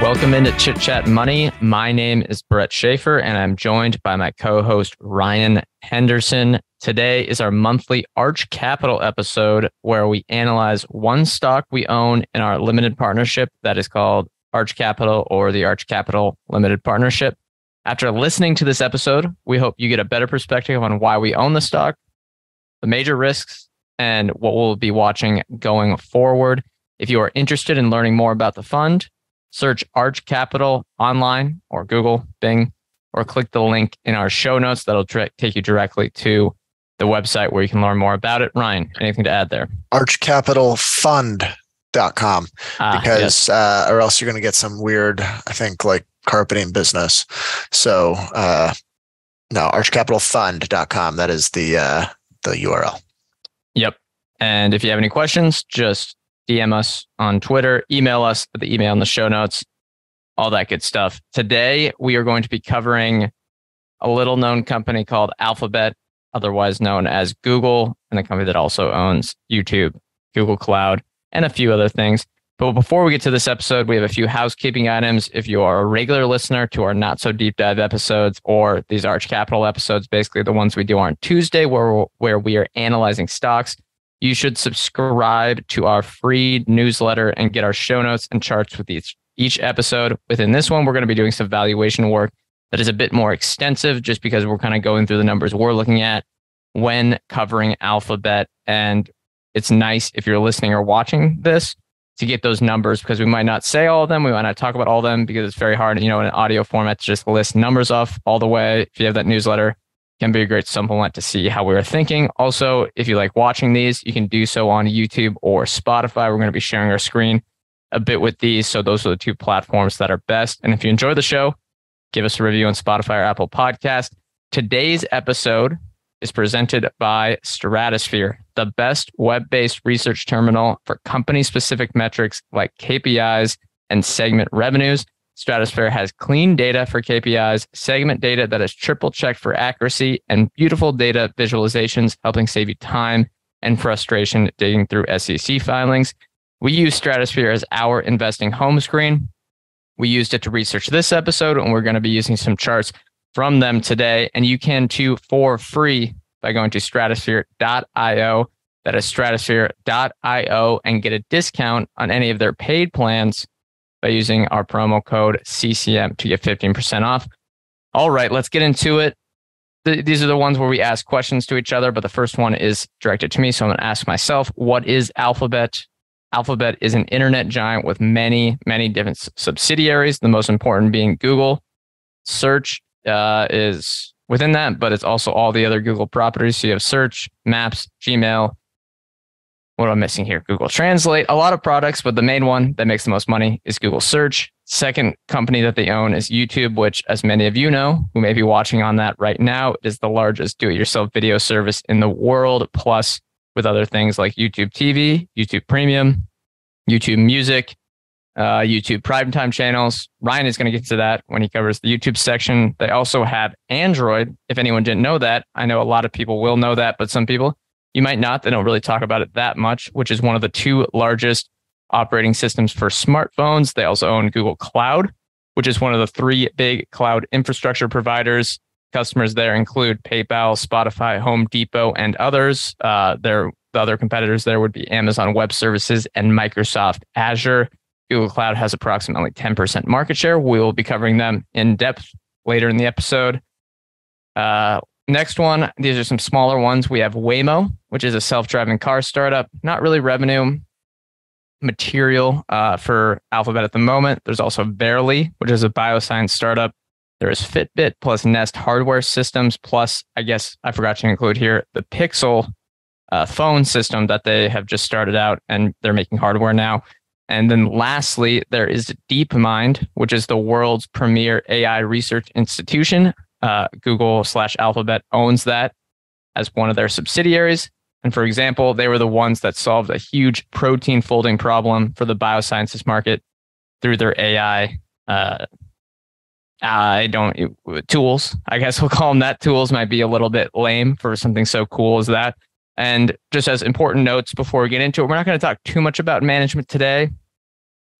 Welcome into Chit Chat Money. My name is Brett Schafer, and I'm joined by my co host, Ryan Henderson. Today is our monthly Arch Capital episode where we analyze one stock we own in our limited partnership that is called Arch Capital or the Arch Capital Limited Partnership. After listening to this episode, we hope you get a better perspective on why we own the stock, the major risks, and what we'll be watching going forward. If you are interested in learning more about the fund, search Arch Capital online or Google, Bing, or click the link in our show notes that'll tra- take you directly to the website where you can learn more about it. Ryan, anything to add there? archcapitalfund.com Ah, because yes. uh, or else you're going to get some weird i think like carpeting business so uh no archcapitalfund.com that is the uh the url Yep. And if you have any questions, just DM us on Twitter, email us the email in the show notes, all that good stuff. Today, we are going to be covering a little known company called Alphabet, otherwise known as Google, and the company that also owns YouTube, Google Cloud, and a few other things. But before we get to this episode, we have a few housekeeping items. If you are a regular listener to our not so deep dive episodes or these Arch Capital episodes, basically the ones we do on Tuesday, where where we are analyzing stocks, you should subscribe to our free newsletter and get our show notes and charts with each each episode. Within this one, we're going to be doing some valuation work that is a bit more extensive, just because we're kind of going through the numbers we're looking at when covering Alphabet, and it's nice if you're listening or watching this to get those numbers because we might not say all of them. We might not talk about all of them because it's very hard, you know, in an audio format to just list numbers off all the way. If you have that newsletter, can be a great supplement to see how we were thinking. Also, if you like watching these, you can do so on YouTube or Spotify. We're going to be sharing our screen a bit with these. So those are the two platforms that are best. And if you enjoy the show, give us a review on Spotify or Apple Podcast. Today's episode is presented by Stratosphere, the best web based research terminal for company specific metrics like KPIs and segment revenues. Stratosphere has clean data for KPIs, segment data that is triple checked for accuracy, and beautiful data visualizations, helping save you time and frustration digging through SEC filings. We use Stratosphere as our investing home screen. We used it to research this episode, and we're going to be using some charts from them today. And you can too for free by going to stratosphere.io. That is stratosphere.io and get a discount on any of their paid plans by using our promo code CCM to get 15% off. All right, let's get into it. Th- these are the ones where we ask questions to each other, but the first one is directed to me. So I'm going to ask myself, what is Alphabet? Alphabet is an internet giant with many, many different subsidiaries, the most important being Google. Search uh, is within that, but it's also all the other Google properties. So you have search, maps, Gmail. What am I missing here? Google Translate, a lot of products, but the main one that makes the most money is Google Search. Second company that they own is YouTube, which, as many of you know, who may be watching on that right now, is the largest do it yourself video service in the world, plus with other things like YouTube TV, YouTube Premium, YouTube Music, uh, YouTube Primetime channels. Ryan is going to get to that when he covers the YouTube section. They also have Android. If anyone didn't know that, I know a lot of people will know that, but some people you might not. They don't really talk about it that much, which is one of the two largest operating systems for smartphones. They also own Google Cloud, which is one of the three big cloud infrastructure providers. Customers there include PayPal, Spotify, Home Depot, and others. Uh, their the other competitors there would be Amazon Web Services and Microsoft Azure. Google Cloud has approximately 10% market share. We will be covering them in depth later in the episode. Uh, next one, these are some smaller ones. We have Waymo, which is a self-driving car startup. Not really revenue material uh, for Alphabet at the moment. There's also Verily, which is a bioscience startup. There is Fitbit plus Nest hardware systems plus I guess I forgot to include here the Pixel uh, phone system that they have just started out and they're making hardware now. And then lastly, there is DeepMind, which is the world's premier AI research institution. Uh, Google slash Alphabet owns that as one of their subsidiaries. And for example, they were the ones that solved a huge protein folding problem for the biosciences market through their AI. Uh, I don't tools. I guess we'll call them that. Tools might be a little bit lame for something so cool as that. And just as important notes before we get into it, we're not going to talk too much about management today,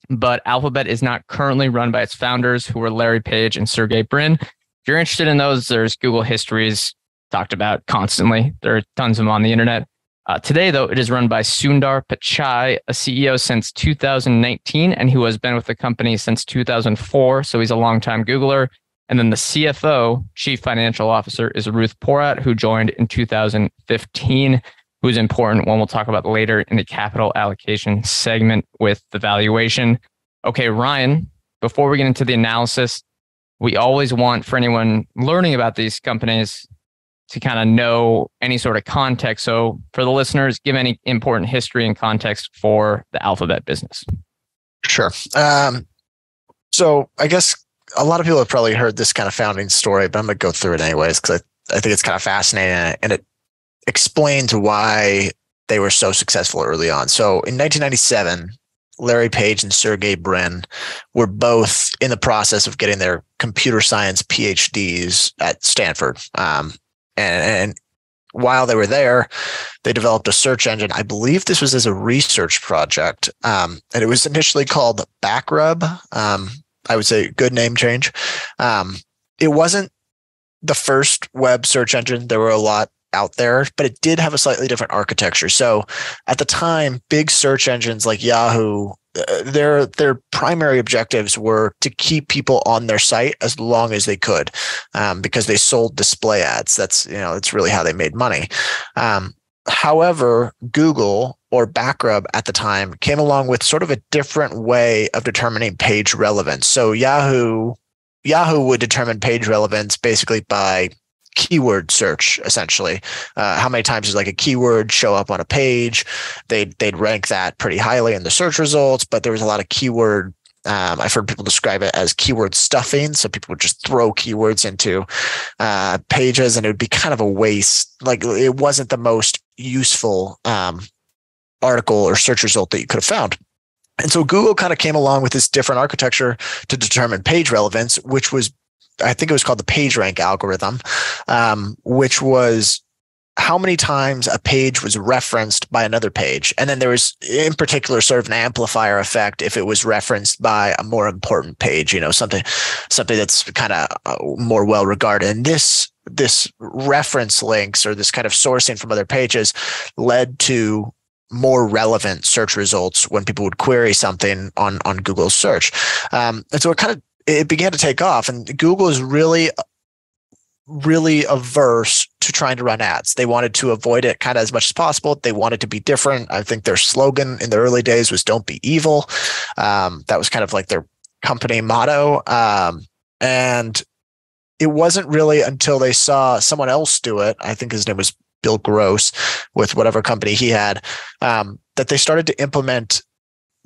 but Alphabet is not currently run by its founders, who were Larry Page and Sergey Brin. You're interested in those, there's Google histories talked about constantly. There are tons of them on the internet. Uh, today, though, it is run by Sundar Pichai, a CEO since 2019, and who has been with the company since 2004. So he's a longtime Googler. And then the CFO, Chief Financial Officer, is Ruth Porat, who joined in 2015, who's important one we'll talk about later in the capital allocation segment with the valuation. Okay, Ryan, before we get into the analysis, we always want for anyone learning about these companies to kind of know any sort of context. So, for the listeners, give any important history and context for the Alphabet business. Sure. Um, so, I guess a lot of people have probably heard this kind of founding story, but I'm going to go through it anyways because I, I think it's kind of fascinating and it explains why they were so successful early on. So in 1997, Larry Page and Sergey Brin were both in the process of getting their computer science PhDs at Stanford. Um, and, and while they were there, they developed a search engine. I believe this was as a research project, um, and it was initially called Backrub. Um, I would say good name change. Um, it wasn't the first web search engine. There were a lot out there, but it did have a slightly different architecture. So at the time, big search engines like Yahoo, uh, their their primary objectives were to keep people on their site as long as they could, um, because they sold display ads. That's you know that's really how they made money. Um, however, Google or Backrub at the time came along with sort of a different way of determining page relevance. So Yahoo Yahoo would determine page relevance basically by keyword search essentially uh, how many times does like a keyword show up on a page they'd, they'd rank that pretty highly in the search results but there was a lot of keyword um, I've heard people describe it as keyword stuffing. So people would just throw keywords into uh, pages and it would be kind of a waste. Like it wasn't the most useful um, article or search result that you could have found. And so Google kind of came along with this different architecture to determine page relevance, which was, I think it was called the PageRank algorithm, um, which was how many times a page was referenced by another page. And then there was, in particular, sort of an amplifier effect if it was referenced by a more important page, you know, something, something that's kind of uh, more well regarded. And this, this reference links or this kind of sourcing from other pages led to more relevant search results when people would query something on on Google search. Um, and so it kind of it began to take off, and Google is really really averse to trying to run ads. They wanted to avoid it kind of as much as possible. They wanted to be different. I think their slogan in the early days was "Don't be evil." Um, that was kind of like their company motto. Um, and it wasn't really until they saw someone else do it. I think his name was Bill Gross with whatever company he had, um, that they started to implement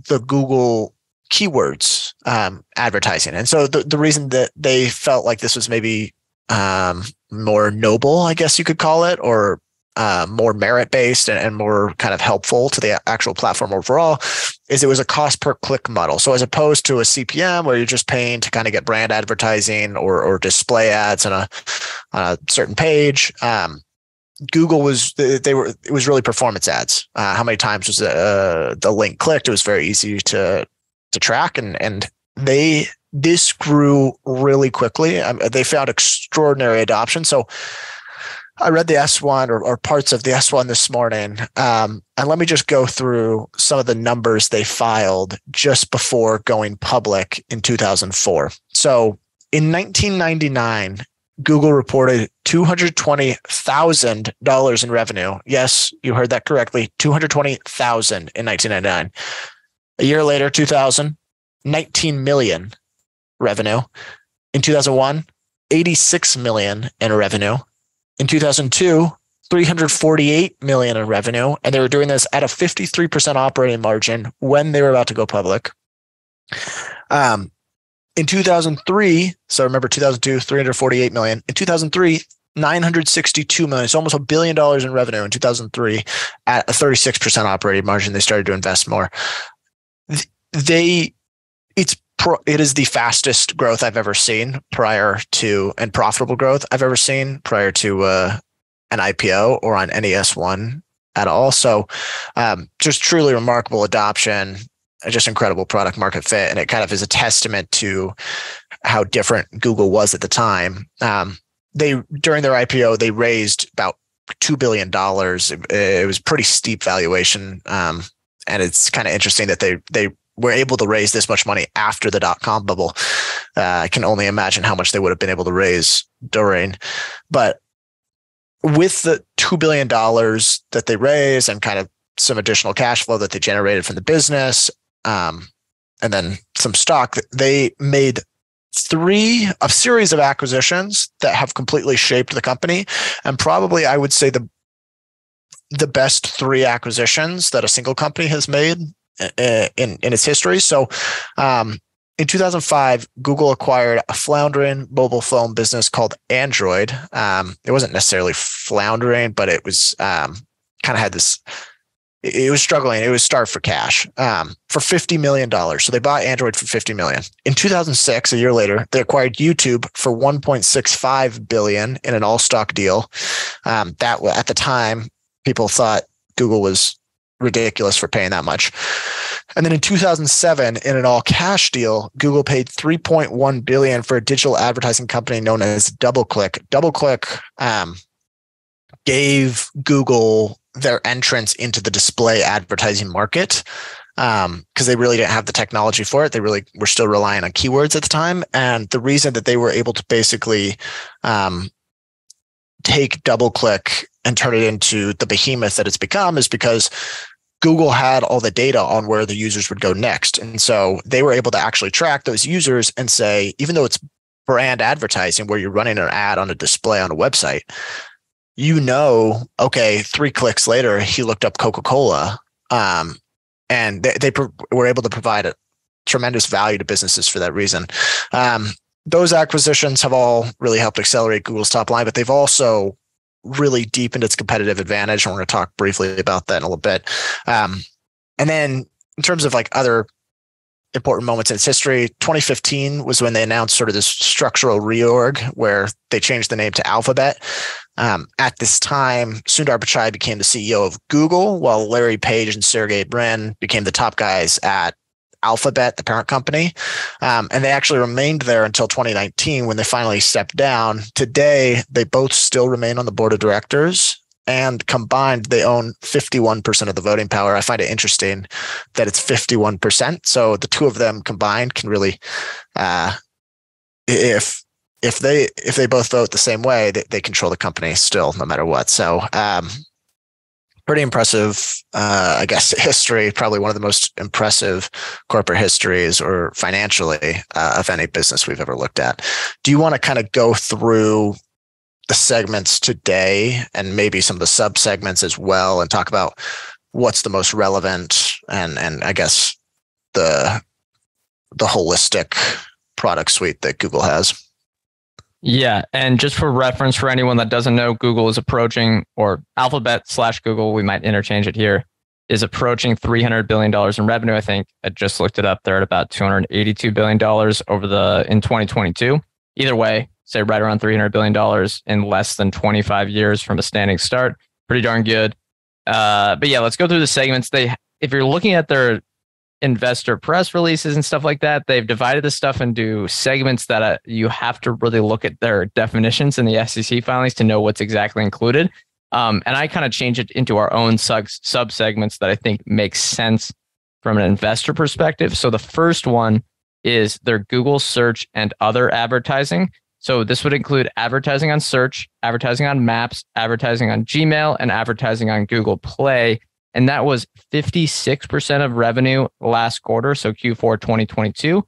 the Google keywords um, advertising. And so the, the reason that they felt like this was maybe um, more noble, I guess you could call it, or uh, more merit based and, and, more kind of helpful to the actual platform overall is it was a cost per click model. So as opposed to a CPM where you're just paying to kind of get brand advertising or, or display ads on a, on a certain page, um, Google was they were it was really performance ads. Uh, how many times was uh, the link clicked? It was very easy to to track, and and they this grew really quickly. Um, they found extraordinary adoption. So I read the S1 or, or parts of the S1 this morning. Um, and let me just go through some of the numbers they filed just before going public in 2004. So in 1999, Google reported $220,000 in revenue. Yes, you heard that correctly. 220,000 in 1999. A year later, 2000, 19 million revenue. In 2001, 86 million in revenue. In 2002, 348 million in revenue, and they were doing this at a 53% operating margin when they were about to go public. Um, in 2003, so remember 2002, 348 million. In 2003, 962 million. It's almost a billion dollars in revenue in 2003 at a 36% operating margin. They started to invest more. They, it's pro, it is the fastest growth I've ever seen prior to and profitable growth I've ever seen prior to uh, an IPO or on NES one at all. So, um, just truly remarkable adoption, just incredible product market fit, and it kind of is a testament to how different Google was at the time. Um, they during their IPO they raised about two billion dollars. It, it, was pretty steep valuation, um, and it's kind of interesting that they they were able to raise this much money after the dot com bubble. Uh, I can only imagine how much they would have been able to raise during, but with the two billion dollars that they raised and kind of some additional cash flow that they generated from the business, um, and then some stock, they made three a series of acquisitions that have completely shaped the company and probably i would say the the best three acquisitions that a single company has made uh, in in its history so um, in 2005 google acquired a floundering mobile phone business called android um, it wasn't necessarily floundering but it was um, kind of had this it was struggling. It was starved for cash um, for $50 million. So they bought Android for 50 million. In 2006, a year later, they acquired YouTube for 1.65 billion in an all stock deal. Um, that at the time, people thought Google was ridiculous for paying that much. And then in 2007, in an all cash deal, Google paid 3.1 billion for a digital advertising company known as DoubleClick. DoubleClick um, gave Google their entrance into the display advertising market because um, they really didn't have the technology for it. They really were still relying on keywords at the time. And the reason that they were able to basically um, take DoubleClick and turn it into the behemoth that it's become is because Google had all the data on where the users would go next. And so they were able to actually track those users and say, even though it's brand advertising where you're running an ad on a display on a website, you know, okay, three clicks later, he looked up Coca Cola, um, and they, they pro- were able to provide a tremendous value to businesses for that reason. Um, those acquisitions have all really helped accelerate Google's top line, but they've also really deepened its competitive advantage. And we're going to talk briefly about that in a little bit. Um, and then in terms of like other important moments in its history. 2015 was when they announced sort of this structural reorg where they changed the name to Alphabet. Um, at this time, Sundar Pichai became the CEO of Google, while Larry Page and Sergey Brin became the top guys at Alphabet, the parent company. Um, and they actually remained there until 2019 when they finally stepped down. Today, they both still remain on the board of directors and combined they own 51% of the voting power. I find it interesting that it's 51%. So the two of them combined can really, uh, if if they if they both vote the same way, they, they control the company still, no matter what. So um, pretty impressive, uh, I guess, history. Probably one of the most impressive corporate histories or financially uh, of any business we've ever looked at. Do you want to kind of go through the segments today and maybe some of the sub segments as well and talk about what's the most relevant and and I guess the the holistic product suite that Google has. Yeah, and just for reference for anyone that doesn't know, Google is approaching or Alphabet slash Google, we might interchange it here, is approaching three hundred billion dollars in revenue. I think I just looked it up. They're at about two hundred eighty-two billion dollars over the in twenty twenty-two. Either way, say right around $300 billion in less than 25 years from a standing start. Pretty darn good. Uh, but yeah, let's go through the segments. They, if you're looking at their investor press releases and stuff like that, they've divided this stuff into segments that uh, you have to really look at their definitions in the SEC filings to know what's exactly included. Um, and I kind of change it into our own sub segments that I think makes sense from an investor perspective. So the first one is their Google search and other advertising. So this would include advertising on search, advertising on maps, advertising on Gmail, and advertising on Google Play. And that was 56% of revenue last quarter, so Q4 2022.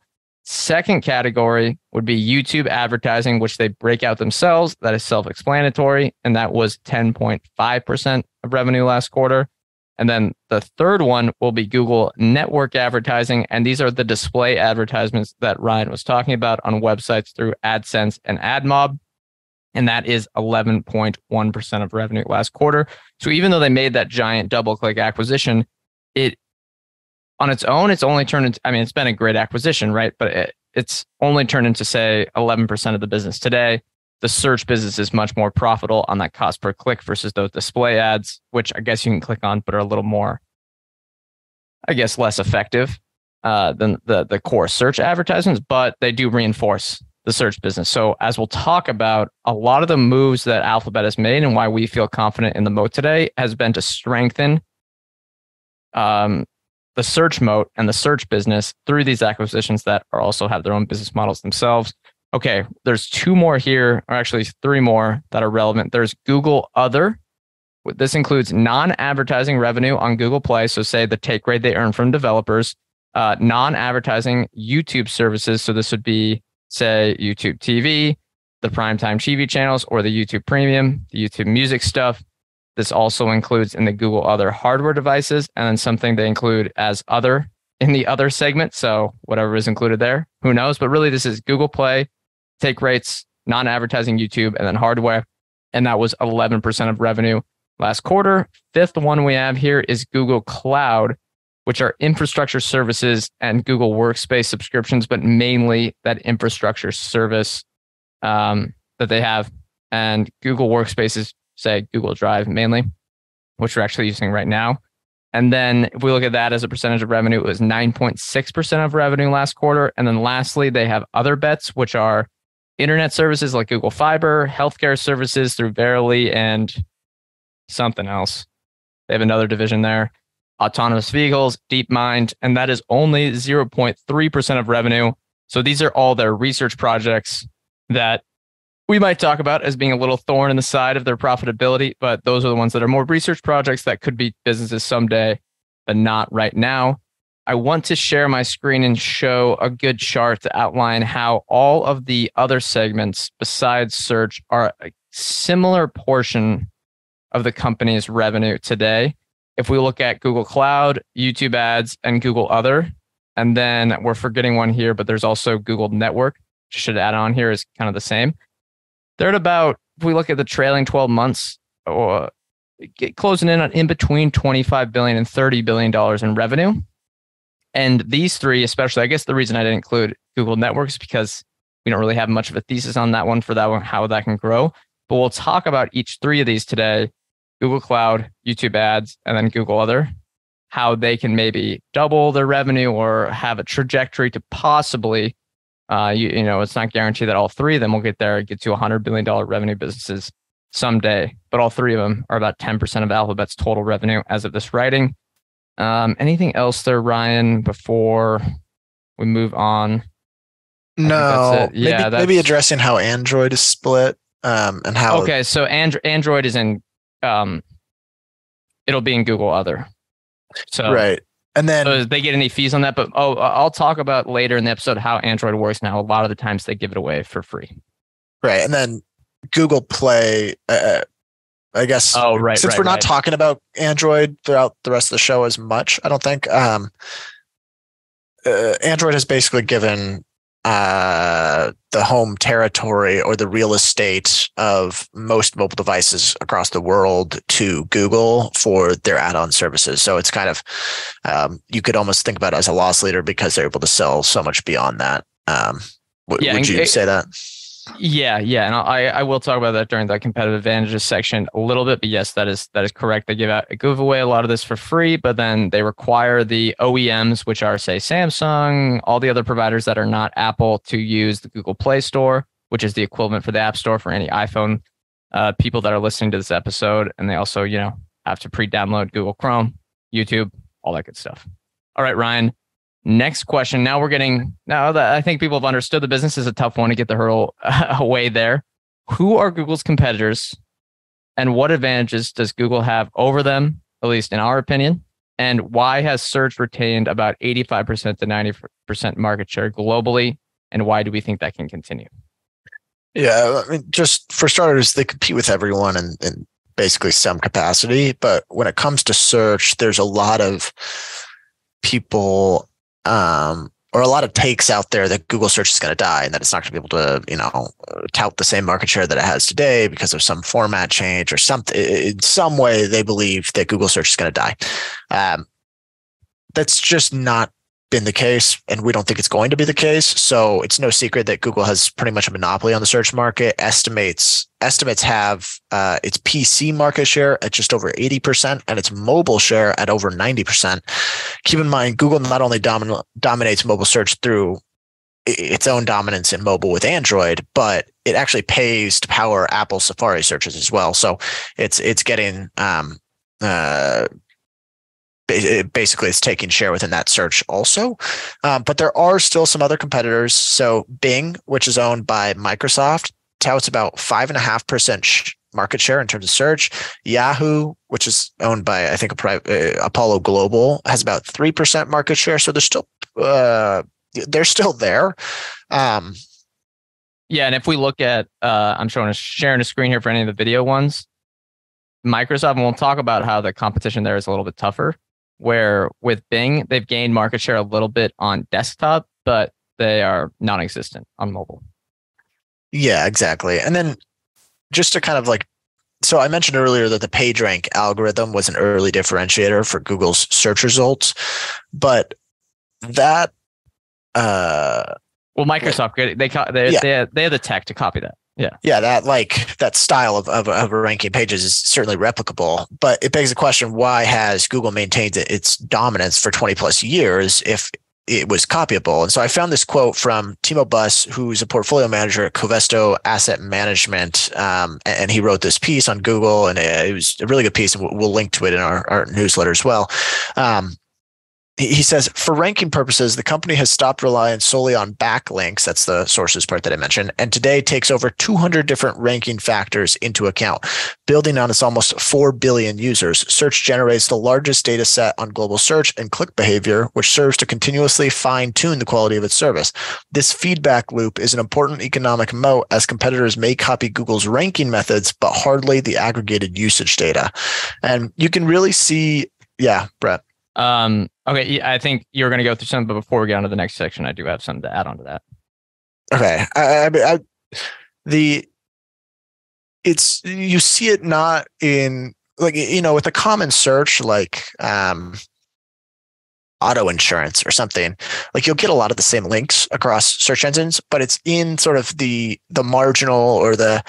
Second category would be YouTube advertising, which they break out themselves. That is self explanatory. And that was 10.5% of revenue last quarter. And then the third one will be Google network advertising. And these are the display advertisements that Ryan was talking about on websites through AdSense and AdMob. And that is 11.1% of revenue last quarter. So even though they made that giant double click acquisition, it on its own, it's only turned into, I mean, it's been a great acquisition, right? But it, it's only turned into, say, 11% of the business today the search business is much more profitable on that cost per click versus those display ads, which I guess you can click on, but are a little more, I guess, less effective uh, than the the core search advertisements. But they do reinforce the search business. So as we'll talk about, a lot of the moves that Alphabet has made and why we feel confident in the moat today has been to strengthen um, the search moat and the search business through these acquisitions that are also have their own business models themselves. Okay, there's two more here, or actually three more that are relevant. There's Google Other. This includes non-advertising revenue on Google Play. So, say the take rate they earn from developers, uh, non-advertising YouTube services. So, this would be say YouTube TV, the primetime TV channels, or the YouTube Premium, the YouTube Music stuff. This also includes in the Google Other hardware devices, and then something they include as other in the other segment. So, whatever is included there, who knows? But really, this is Google Play, take rates, non advertising YouTube, and then hardware. And that was 11% of revenue last quarter. Fifth one we have here is Google Cloud, which are infrastructure services and Google Workspace subscriptions, but mainly that infrastructure service um, that they have. And Google Workspace is, say, Google Drive mainly, which we're actually using right now. And then if we look at that as a percentage of revenue, it was 9.6% of revenue last quarter. And then lastly, they have other bets, which are internet services like Google Fiber, healthcare services through Verily, and something else. They have another division there. Autonomous vehicles, DeepMind, and that is only 0.3% of revenue. So these are all their research projects that we might talk about as being a little thorn in the side of their profitability, but those are the ones that are more research projects that could be businesses someday, but not right now. I want to share my screen and show a good chart to outline how all of the other segments besides search are a similar portion of the company's revenue today. If we look at Google Cloud, YouTube ads, and Google Other, and then we're forgetting one here, but there's also Google Network, which should add on here is kind of the same. They're at about, if we look at the trailing 12 months, or closing in on in between 25 billion and 30 billion dollars in revenue and these three, especially, I guess the reason I didn't include Google Networks because we don't really have much of a thesis on that one for that one, how that can grow. But we'll talk about each three of these today Google Cloud, YouTube ads, and then Google Other, how they can maybe double their revenue or have a trajectory to possibly, uh, you, you know, it's not guaranteed that all three of them will get there, get to $100 billion revenue businesses someday. But all three of them are about 10% of Alphabet's total revenue as of this writing. Um, anything else there, Ryan, before we move on? No, yeah, maybe, maybe, addressing how Android is split um, and how. Okay, so and- Android is in, um, it'll be in Google Other. So right, and then so they get any fees on that? But oh, I'll talk about later in the episode how Android works. Now, a lot of the times they give it away for free. Right, and then Google Play. Uh, I guess. Oh, right. Since right, we're not right. talking about Android throughout the rest of the show as much, I don't think. Um, uh, Android has basically given uh, the home territory or the real estate of most mobile devices across the world to Google for their add-on services. So it's kind of um, you could almost think about it as a loss leader because they're able to sell so much beyond that. Um, w- yeah, would you it, say that? Yeah, yeah, and I I will talk about that during the competitive advantages section a little bit. But yes, that is that is correct. They give out give away a lot of this for free, but then they require the OEMs, which are say Samsung, all the other providers that are not Apple, to use the Google Play Store, which is the equivalent for the App Store for any iPhone uh, people that are listening to this episode, and they also you know have to pre-download Google Chrome, YouTube, all that good stuff. All right, Ryan. Next question. Now we're getting now that I think people have understood the business is a tough one to get the hurdle away there. Who are Google's competitors and what advantages does Google have over them, at least in our opinion? And why has search retained about 85% to 90% market share globally? And why do we think that can continue? Yeah, I mean, just for starters, they compete with everyone in, in basically some capacity. But when it comes to search, there's a lot of people um, or a lot of takes out there that Google search is going to die and that it's not going to be able to, you know, tout the same market share that it has today because of some format change or something. In some way, they believe that Google search is going to die. Um, that's just not been the case, and we don't think it's going to be the case. So it's no secret that Google has pretty much a monopoly on the search market. Estimates estimates have uh, its PC market share at just over 80% and its mobile share at over 90%. Keep in mind, Google not only domin- dominates mobile search through its own dominance in mobile with Android, but it actually pays to power Apple Safari searches as well. So it's it's getting um, uh, basically it's taking share within that search also. Um, but there are still some other competitors. So Bing, which is owned by Microsoft, touts about five and a half percent market share in terms of search. Yahoo, which is owned by I think a uh, Apollo Global, has about three percent market share. So they're still uh, they're still there. Um, yeah, and if we look at, uh, I'm showing a sharing a screen here for any of the video ones. Microsoft, and we'll talk about how the competition there is a little bit tougher where with Bing, they've gained market share a little bit on desktop, but they are non existent on mobile. Yeah, exactly. And then just to kind of like, so I mentioned earlier that the PageRank algorithm was an early differentiator for Google's search results, but that, uh, well, Microsoft, they, they, they, yeah. they, they have the tech to copy that. Yeah. Yeah, that like that style of, of, of ranking pages is certainly replicable, but it begs the question why has Google maintained its dominance for 20 plus years if it was copyable? And so I found this quote from Timo Buss, who's a portfolio manager at Covesto Asset Management. Um, and he wrote this piece on Google, and it was a really good piece. And we'll link to it in our, our newsletter as well. Um, he says for ranking purposes the company has stopped relying solely on backlinks. That's the sources part that i mentioned. And today takes over 200 different ranking factors into account building on its almost 4 billion users. Search generates the largest data set on global search and click behavior which serves to continuously fine tune the quality of its service. This feedback loop is an important economic moat as competitors may copy google's ranking methods but hardly the aggregated usage data. And you can really see yeah brett um, okay, I think you're going to go through some, but before we get on to the next section, I do have something to add on to that. Okay, I, I, I, the it's you see it not in like you know with a common search like um auto insurance or something like you'll get a lot of the same links across search engines but it's in sort of the the marginal or the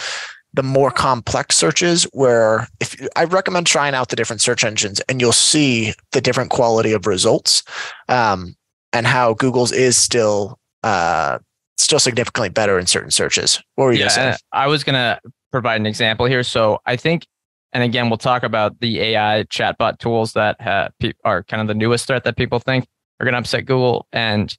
the more complex searches where if I recommend trying out the different search engines and you'll see the different quality of results um, and how Google's is still uh, still significantly better in certain searches. What were you yeah, I was going to provide an example here. So I think, and again, we'll talk about the AI chatbot tools that have, are kind of the newest threat that people think are going to upset Google. And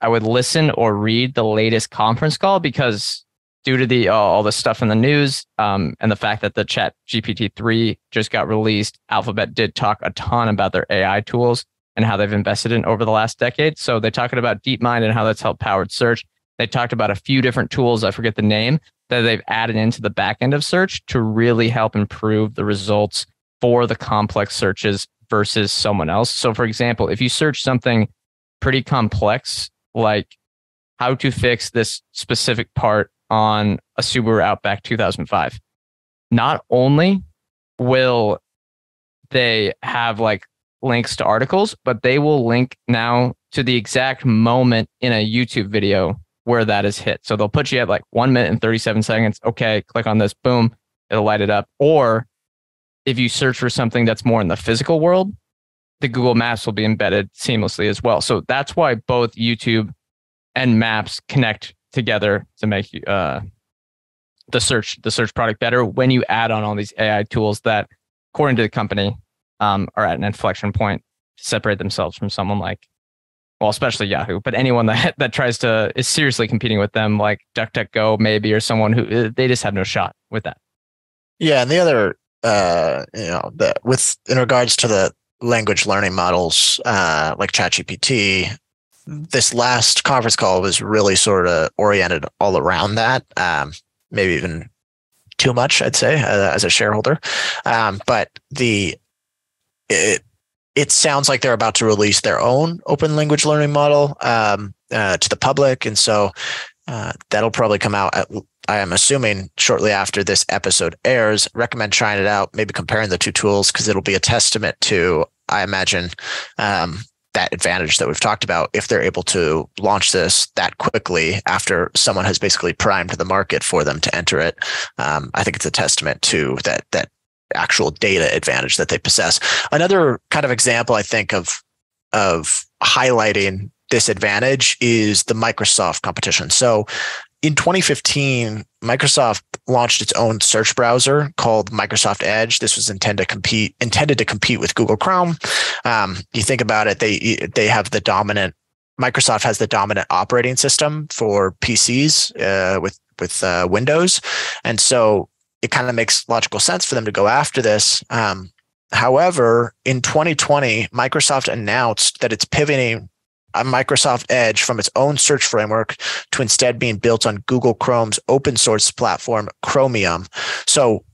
I would listen or read the latest conference call because due to the uh, all the stuff in the news um, and the fact that the chat gpt-3 just got released alphabet did talk a ton about their ai tools and how they've invested in over the last decade. So they're talking about deepmind and how that's helped powered search. They talked about a few different tools i forget the name that they've added into the back end of search to really help improve the results for the complex searches versus someone else. So for example if you search something pretty complex like how to fix this specific part on a Subaru Outback 2005. Not only will they have like links to articles, but they will link now to the exact moment in a YouTube video where that is hit. So they'll put you at like one minute and 37 seconds. Okay, click on this, boom, it'll light it up. Or if you search for something that's more in the physical world, the Google Maps will be embedded seamlessly as well. So that's why both YouTube and Maps connect together to make uh, the search the search product better when you add on all these AI tools that, according to the company, um, are at an inflection point to separate themselves from someone like, well, especially Yahoo, but anyone that that tries to is seriously competing with them, like DuckDuckGo maybe, or someone who uh, they just have no shot with that. Yeah, and the other, uh, you know, the with in regards to the language learning models uh, like ChatGPT, this last conference call was really sort of oriented all around that. Um, maybe even too much, I'd say, uh, as a shareholder. Um, but the it, it sounds like they're about to release their own open language learning model um, uh, to the public, and so uh, that'll probably come out. At, I am assuming shortly after this episode airs. Recommend trying it out, maybe comparing the two tools because it'll be a testament to, I imagine, um, that advantage that we've talked about if they're able to launch this that quickly after someone has basically primed the market for them to enter it. Um, I think it's a testament to that that actual data advantage that they possess. Another kind of example I think of of highlighting this advantage is the Microsoft competition. So in 2015, Microsoft launched its own search browser called Microsoft Edge. This was intended to compete intended to compete with Google Chrome. Um, you think about it, they they have the dominant. Microsoft has the dominant operating system for PCs uh, with with uh, Windows, and so it kind of makes logical sense for them to go after this. Um, however, in 2020, Microsoft announced that it's pivoting Microsoft Edge from its own search framework to instead being built on Google Chrome's open source platform, Chromium. So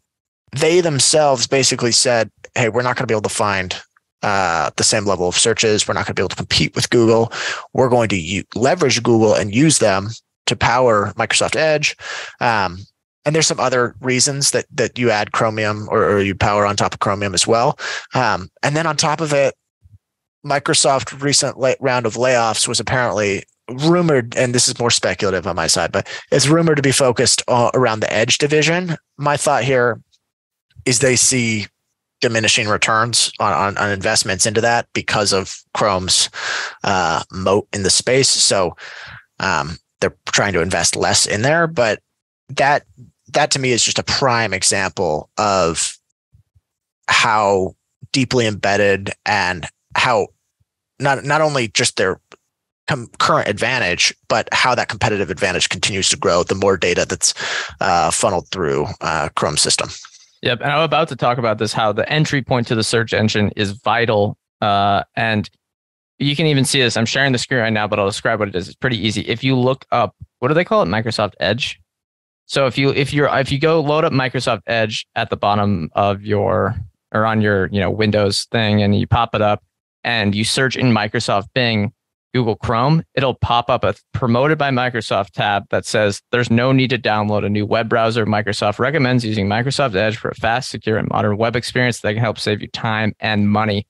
they themselves basically said, hey, we're not going to be able to find uh, the same level of searches. We're not going to be able to compete with Google. We're going to u- leverage Google and use them to power Microsoft Edge. Um, and there's some other reasons that that you add Chromium or, or you power on top of Chromium as well. Um, and then on top of it, Microsoft recent round of layoffs was apparently rumored, and this is more speculative on my side, but it's rumored to be focused uh, around the edge division. My thought here is they see diminishing returns on, on, on investments into that because of Chrome's uh, moat in the space. So um, they're trying to invest less in there, but that that to me is just a prime example of how deeply embedded and how not not only just their com- current advantage, but how that competitive advantage continues to grow the more data that's uh, funneled through uh, Chrome system. Yep, and I'm about to talk about this how the entry point to the search engine is vital, uh, and you can even see this. I'm sharing the screen right now, but I'll describe what it is. It's pretty easy. If you look up, what do they call it? Microsoft Edge. So if you if you're if you go load up Microsoft Edge at the bottom of your or on your you know Windows thing and you pop it up, and you search in Microsoft Bing, Google Chrome, it'll pop up a promoted by Microsoft tab that says there's no need to download a new web browser. Microsoft recommends using Microsoft Edge for a fast, secure, and modern web experience that can help save you time and money.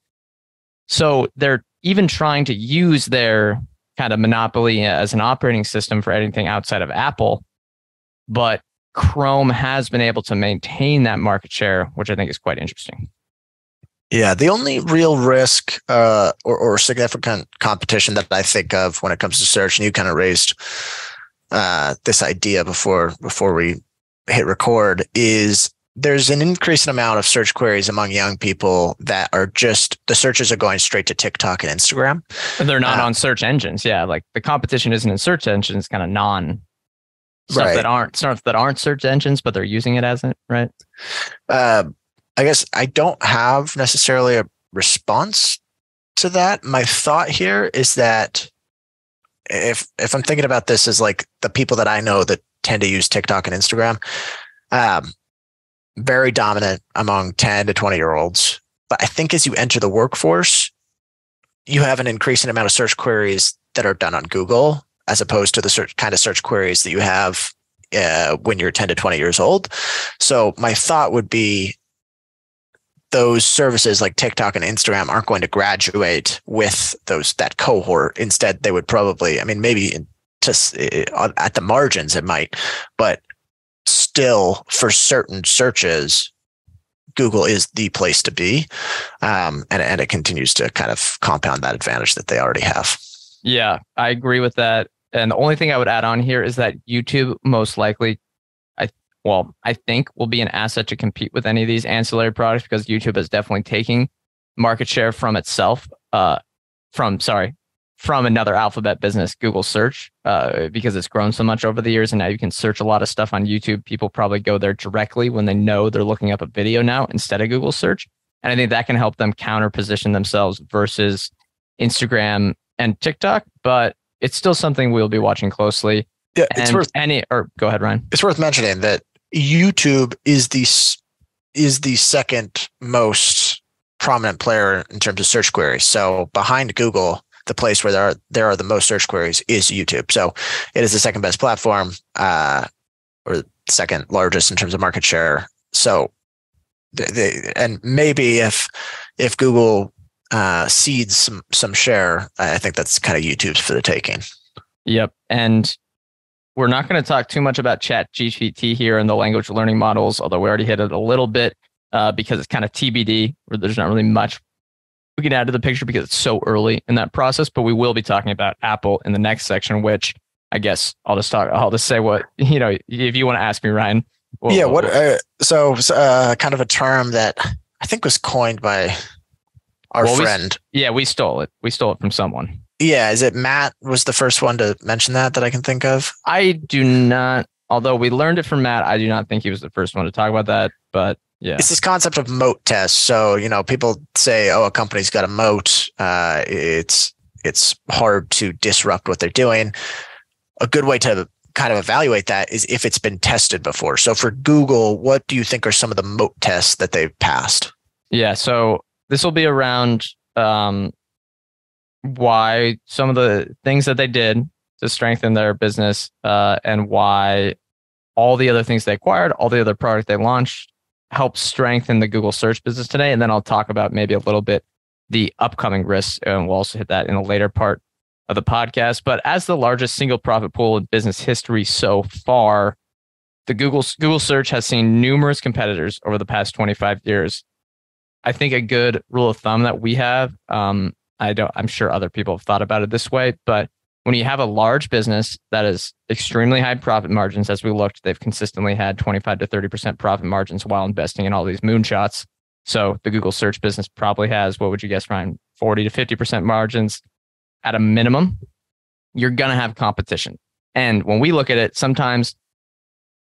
So they're even trying to use their kind of monopoly as an operating system for anything outside of Apple. But Chrome has been able to maintain that market share, which I think is quite interesting. Yeah, the only real risk uh, or, or, significant competition that I think of when it comes to search, and you kind of raised uh, this idea before before we hit record, is there's an increasing amount of search queries among young people that are just the searches are going straight to TikTok and Instagram. And they're not uh, on search engines. Yeah, like the competition isn't in search engines, kind of non stuff right. that aren't stuff that aren't search engines, but they're using it as it, right? Uh, I guess I don't have necessarily a response to that. My thought here is that if if I'm thinking about this as like the people that I know that tend to use TikTok and Instagram, um, very dominant among 10 to 20 year olds. But I think as you enter the workforce, you have an increasing amount of search queries that are done on Google as opposed to the search, kind of search queries that you have uh, when you're 10 to 20 years old. So my thought would be those services like TikTok and Instagram aren't going to graduate with those that cohort. Instead, they would probably, I mean, maybe just at the margins it might, but still for certain searches, Google is the place to be, um, and and it continues to kind of compound that advantage that they already have. Yeah, I agree with that. And the only thing I would add on here is that YouTube most likely well, I think will be an asset to compete with any of these ancillary products because YouTube is definitely taking market share from itself, uh, from sorry, from another alphabet business, Google search, uh, because it's grown so much over the years. And now you can search a lot of stuff on YouTube. People probably go there directly when they know they're looking up a video now instead of Google search. And I think that can help them counter position themselves versus Instagram and TikTok. But it's still something we'll be watching closely. Yeah, it's And worth any or go ahead, Ryan. it's worth mentioning that YouTube is the is the second most prominent player in terms of search queries. So behind Google, the place where there are there are the most search queries is YouTube. So it is the second best platform, uh, or second largest in terms of market share. So they, and maybe if if Google uh, cedes some some share, I think that's kind of YouTube's for the taking. Yep. And we're not going to talk too much about Chat GPT here and the language learning models, although we already hit it a little bit uh, because it's kind of TBD, where there's not really much we can add to the picture because it's so early in that process. But we will be talking about Apple in the next section, which I guess I'll just talk. I'll just say what you know. If you want to ask me, Ryan. we'll- yeah. we'll- What? Uh, so uh, kind of a term that I think was coined by our Well, we friend. yeah, we stole it. We stole it from someone. Yeah, is it Matt? Was the first one to mention that that I can think of? I do not. Although we learned it from Matt, I do not think he was the first one to talk about that. But yeah, It's this concept of moat test. So you know, people say, "Oh, a company's got a moat. Uh, it's it's hard to disrupt what they're doing." A good way to kind of evaluate that is if it's been tested before. So for Google, what do you think are some of the moat tests that they've passed? Yeah, so this will be around um, why some of the things that they did to strengthen their business uh, and why all the other things they acquired, all the other product they launched help strengthen the Google search business today. And then I'll talk about maybe a little bit the upcoming risks, and we'll also hit that in a later part of the podcast. But as the largest single profit pool in business history so far, the Google Google search has seen numerous competitors over the past 25 years. I think a good rule of thumb that we have, um, I don't, I'm sure other people have thought about it this way, but when you have a large business that is extremely high profit margins, as we looked, they've consistently had 25 to 30% profit margins while investing in all these moonshots. So the Google search business probably has, what would you guess, Ryan? 40 to 50% margins at a minimum. You're going to have competition. And when we look at it, sometimes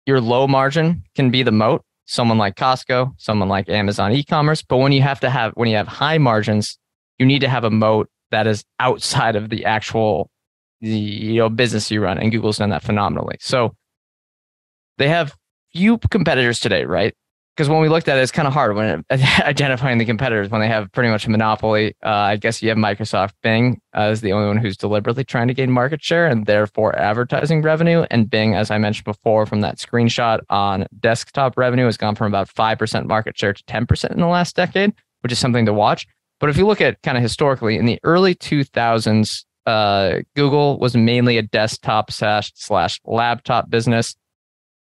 your low margin can be the moat. Someone like Costco, someone like Amazon e-commerce. But when you have to have, when you have high margins, you need to have a moat that is outside of the actual you know business you run and google's done that phenomenally. So they have few competitors today right? Because when we looked at it it's kind of hard when identifying the competitors when they have pretty much a monopoly. Uh, i guess you have microsoft bing uh, is the only one who's deliberately trying to gain market share and therefore advertising revenue. And bing as i mentioned before from that screenshot on desktop revenue has gone from about 5% market share to 10% in the last decade which is something to watch but if you look at kind of historically in the early 2000s uh, Google was mainly a desktop slash slash laptop business.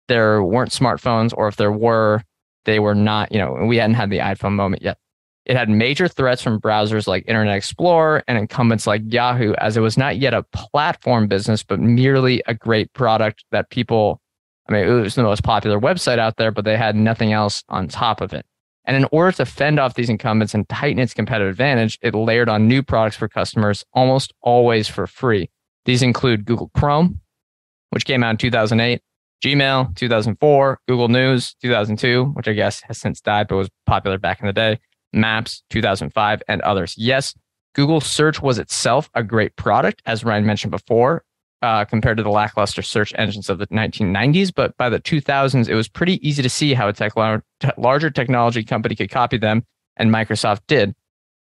There weren't smartphones, or if there were, they were not. You know, we hadn't had the iPhone moment yet. It had major threats from browsers like Internet Explorer and incumbents like Yahoo, as it was not yet a platform business, but merely a great product that people. I mean, it was the most popular website out there, but they had nothing else on top of it. And in order to fend off these incumbents and tighten its competitive advantage, it layered on new products for customers almost always for free. These include Google Chrome, which came out in 2008, Gmail 2004, Google News 2002, which I guess has since died but was popular back in the day, Maps 2005, and others. Yes, Google Search was itself a great product, as Ryan mentioned before, uh, compared to the lackluster search engines of the 1990s. But by the 2000s, it was pretty easy to see how a tech, larger technology company could copy them, and Microsoft did.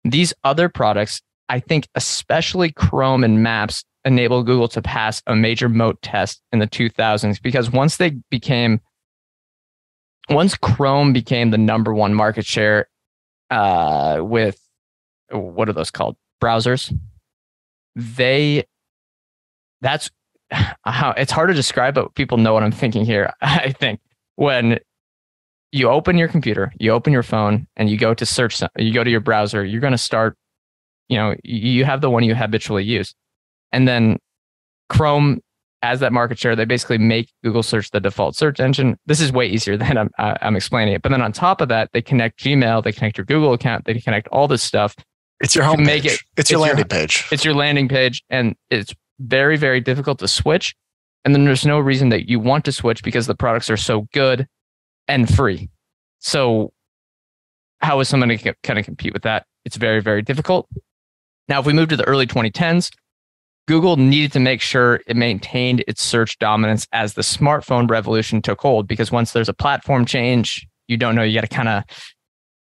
These other products, I think, especially Chrome and Maps, enabled Google to pass a major moat test in the 2000s because once they became, once Chrome became the number one market share uh, with what are those called? Browsers. They that's how it's hard to describe, but people know what I'm thinking here. I think when you open your computer, you open your phone, and you go to search, you go to your browser, you're going to start, you know, you have the one you habitually use. And then Chrome, as that market share, they basically make Google search the default search engine. This is way easier than I'm, I'm explaining it. But then on top of that, they connect Gmail, they connect your Google account, they connect all this stuff. It's your home make page. it- it's, it's your- landing page. It's your landing page, and it's very, very difficult to switch. And then there's no reason that you want to switch because the products are so good and free. So how is someone going to kind of compete with that? It's very, very difficult. Now, if we move to the early 2010s, Google needed to make sure it maintained its search dominance as the smartphone revolution took hold because once there's a platform change, you don't know, you got to kind of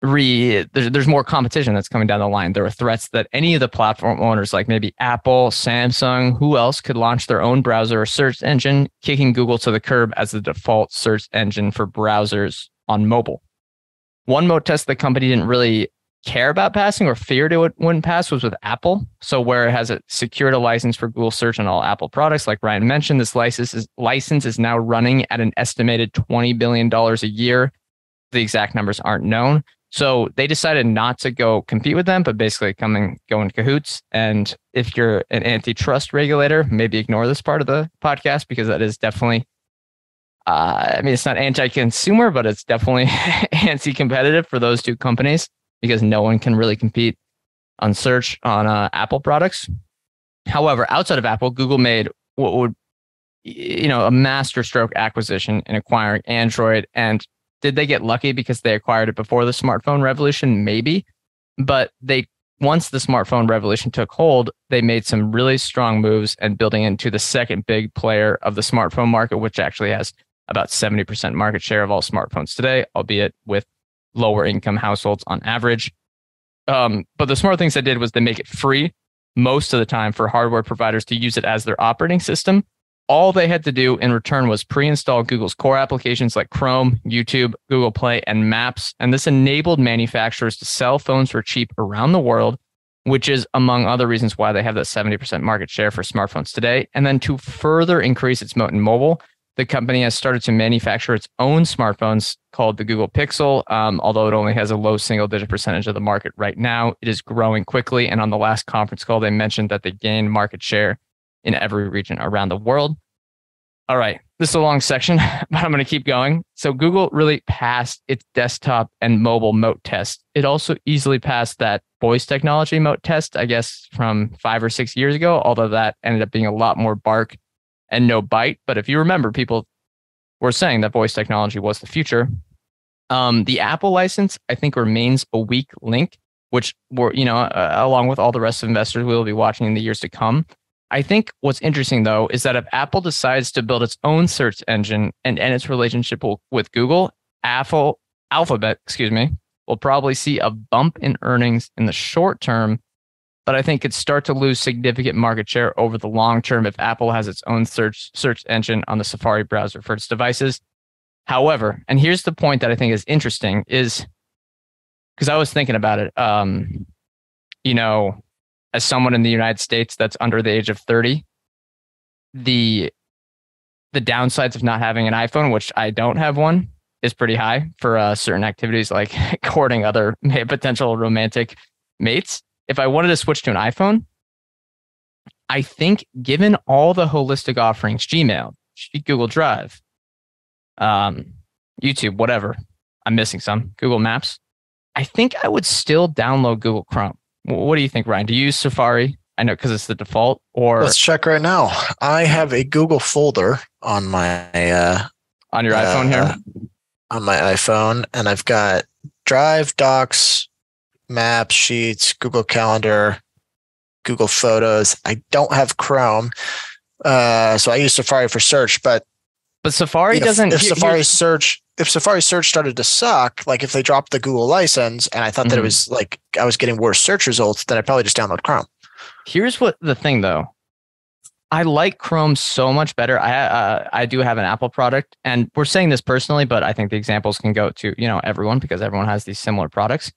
re there's, there's more competition that's coming down the line. There are threats that any of the platform owners, like maybe Apple, Samsung, who else could launch their own browser or search engine, kicking Google to the curb as the default search engine for browsers on mobile. One moat test the company didn't really care about passing or feared it wouldn't pass was with Apple. So where it has secured a license for Google search on all Apple products, like Ryan mentioned, this license is license is now running at an estimated $20 billion a year. The exact numbers aren't known. So they decided not to go compete with them, but basically come and go in cahoots. And if you're an antitrust regulator, maybe ignore this part of the podcast because that is definitely, uh, I mean, it's not anti consumer, but it's definitely anti competitive for those two companies because no one can really compete on search on uh, Apple products. However, outside of Apple, Google made what would, you know, a masterstroke acquisition in acquiring Android and did they get lucky because they acquired it before the smartphone revolution? Maybe. But they once the smartphone revolution took hold, they made some really strong moves and building into the second big player of the smartphone market, which actually has about 70% market share of all smartphones today, albeit with lower income households on average. Um, but the smart things they did was they make it free most of the time for hardware providers to use it as their operating system all they had to do in return was pre-install Google's core applications like Chrome, YouTube, Google Play, and Maps. And this enabled manufacturers to sell phones for cheap around the world, which is among other reasons why they have that 70% market share for smartphones today. And then to further increase its moat in mobile, the company has started to manufacture its own smartphones called the Google Pixel. Um, although it only has a low single digit percentage of the market right now, it is growing quickly. And on the last conference call, they mentioned that they gained market share in every region around the world. All right, this is a long section, but I'm going to keep going. So Google really passed its desktop and mobile moat test. It also easily passed that voice technology moat test, I guess, from five or six years ago, although that ended up being a lot more bark and no bite. But if you remember, people were saying that voice technology was the future. Um, the Apple license, I think, remains a weak link, which were, you know, uh, along with all the rest of investors we will be watching in the years to come. I think what's interesting though is that if Apple decides to build its own search engine and end its relationship with Google, Apple Alphabet, excuse me, will probably see a bump in earnings in the short term, but I think could start to lose significant market share over the long term if Apple has its own search search engine on the Safari browser for its devices. However, and here's the point that I think is interesting is because I was thinking about it. Um, you know, as someone in the United States that's under the age of 30, the the downsides of not having an iPhone, which I don't have one, is pretty high for uh, certain activities like courting other potential romantic mates. If I wanted to switch to an iPhone, I think given all the holistic offerings, Gmail, Google Drive, um, YouTube, whatever, I'm missing some, Google Maps, I think I would still download Google Chrome. What do you think, Ryan? Do you use Safari? I know because it's the default. Or let's check right now. I have a Google folder on my uh, on your uh, iPhone here. Uh, on my iPhone, and I've got Drive, Docs, Maps, Sheets, Google Calendar, Google Photos. I don't have Chrome, uh, so I use Safari for search. But but Safari doesn't. If Safari search if Safari search started to suck, like if they dropped the Google license and I thought mm-hmm. that it mm-hmm. was like I was getting worse search results, then I'd probably just download Chrome. Here's what the thing though. I like Chrome so much better. I uh, I do have an Apple product, and we're saying this personally, but I think the examples can go to you know everyone because everyone has these similar products.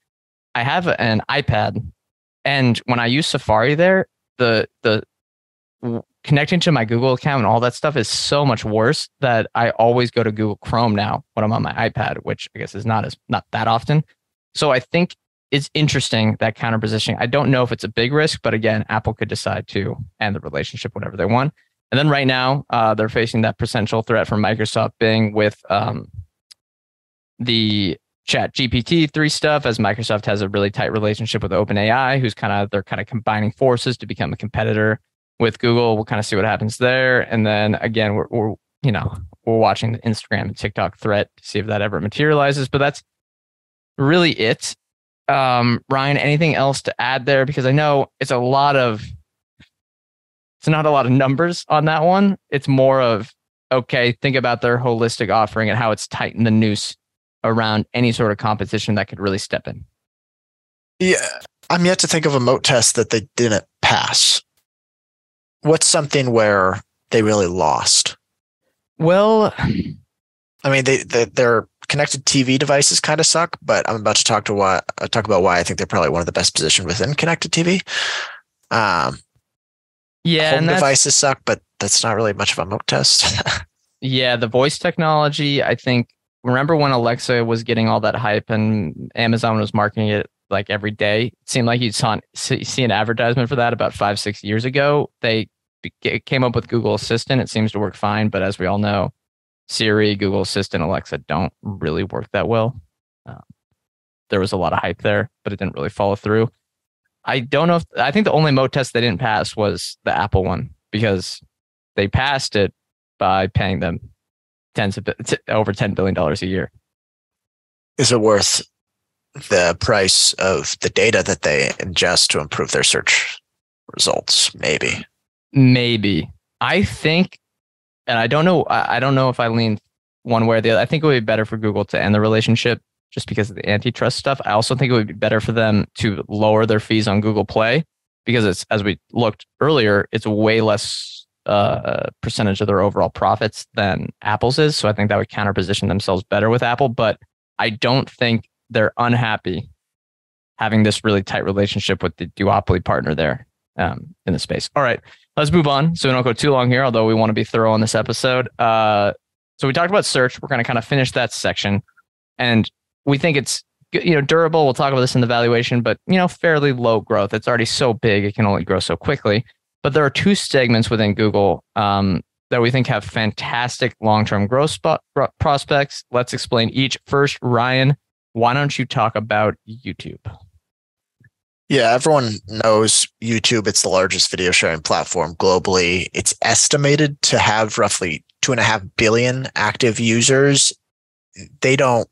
I have an iPad, and when I use Safari there, the the connecting to my Google account and all that stuff is so much worse that I always go to Google Chrome now when I'm on my iPad, which I guess is not as not that often. So I think it's interesting that counter positioning. I don't know if it's a big risk, but again, Apple could decide to end the relationship whatever they want. And then right now, uh, they're facing that potential threat from Microsoft Bing with um, the Chat GPT three stuff, as Microsoft has a really tight relationship with OpenAI, who's kind of they're kind of combining forces to become a competitor with Google. We'll kind of see what happens there. And then again, we're, we're you know, we're watching the Instagram and TikTok threat to see if that ever materializes. But that's really it. Um, Ryan, anything else to add there? Because I know it's a lot of it's not a lot of numbers on that one. It's more of okay, think about their holistic offering and how it's tightened the noose around any sort of competition that could really step in. Yeah, I'm yet to think of a moat test that they didn't pass. What's something where they really lost? Well, I mean, they, they their connected TV devices kind of suck, but I'm about to talk to why uh, talk about why I think they're probably one of the best positioned within connected TV. Um, yeah, home devices suck, but that's not really much of a moat test. yeah, the voice technology. I think. Remember when Alexa was getting all that hype and Amazon was marketing it like every day? It seemed like you'd saw, see an advertisement for that about five, six years ago. They came up with Google Assistant. It seems to work fine, but as we all know, Siri, Google Assistant, Alexa don't really work that well. Um, there was a lot of hype there, but it didn't really follow through. I don't know if I think the only moat test they didn't pass was the Apple one because they passed it by paying them tens of over ten billion dollars a year. Is it worth the price of the data that they ingest to improve their search results? Maybe. Maybe. I think, and I don't know. I don't know if I lean one way or the other. I think it would be better for Google to end the relationship just because of the antitrust stuff. I also think it would be better for them to lower their fees on Google Play because it's as we looked earlier, it's way less uh, percentage of their overall profits than Apple's is. So I think that would counterposition themselves better with Apple. But I don't think they're unhappy having this really tight relationship with the duopoly partner there um, in the space. All right, let's move on. So we don't go too long here, although we want to be thorough on this episode. Uh, so we talked about search. We're going to kind of finish that section, and we think it's you know durable. We'll talk about this in the valuation, but you know fairly low growth. It's already so big; it can only grow so quickly. But there are two segments within Google um, that we think have fantastic long-term growth spot, prospects. Let's explain each. First, Ryan, why don't you talk about YouTube? Yeah, everyone knows YouTube. It's the largest video sharing platform globally. It's estimated to have roughly two and a half billion active users. They don't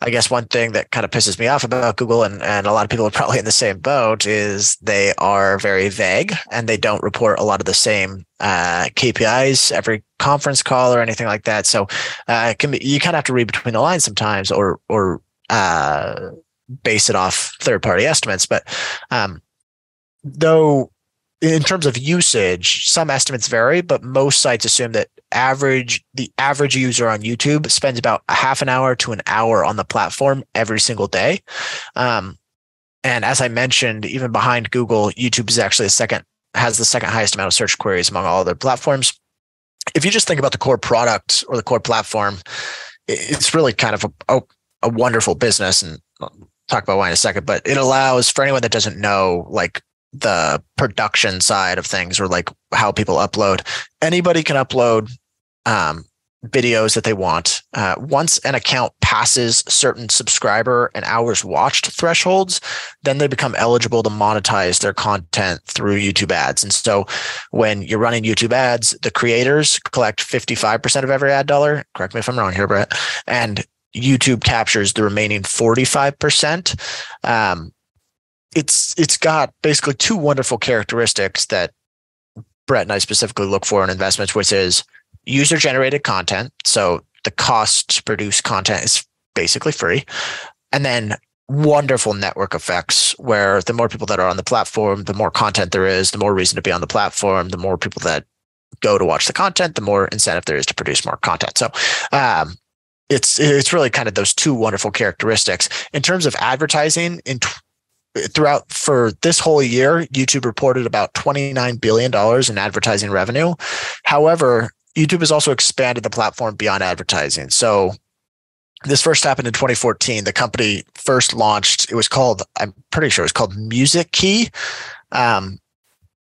I guess one thing that kind of pisses me off about Google and, and a lot of people are probably in the same boat is they are very vague and they don't report a lot of the same uh, KPIs every conference call or anything like that. So uh, can be, you kind of have to read between the lines sometimes or or uh, base it off third party estimates. But um, though in terms of usage, some estimates vary, but most sites assume that average the average user on YouTube spends about a half an hour to an hour on the platform every single day. Um, and as I mentioned, even behind Google, YouTube is actually the second has the second highest amount of search queries among all other platforms. If you just think about the core product or the core platform, it's really kind of a, a, a wonderful business, and talk about why in a second. But it allows for anyone that doesn't know, like the production side of things or like how people upload. Anybody can upload um, videos that they want. Uh, once an account passes certain subscriber and hours watched thresholds, then they become eligible to monetize their content through YouTube ads. And so when you're running YouTube ads, the creators collect 55% of every ad dollar. Correct me if I'm wrong here, Brett. And YouTube captures the remaining 45%. Um, it's it's got basically two wonderful characteristics that Brett and I specifically look for in investments, which is user generated content. So the cost to produce content is basically free. And then wonderful network effects where the more people that are on the platform, the more content there is, the more reason to be on the platform, the more people that go to watch the content, the more incentive there is to produce more content. So um, it's it's really kind of those two wonderful characteristics. In terms of advertising, in throughout for this whole year, YouTube reported about $29 billion in advertising revenue. However, YouTube has also expanded the platform beyond advertising. So this first happened in 2014. The company first launched, it was called, I'm pretty sure it was called Music Key. Um,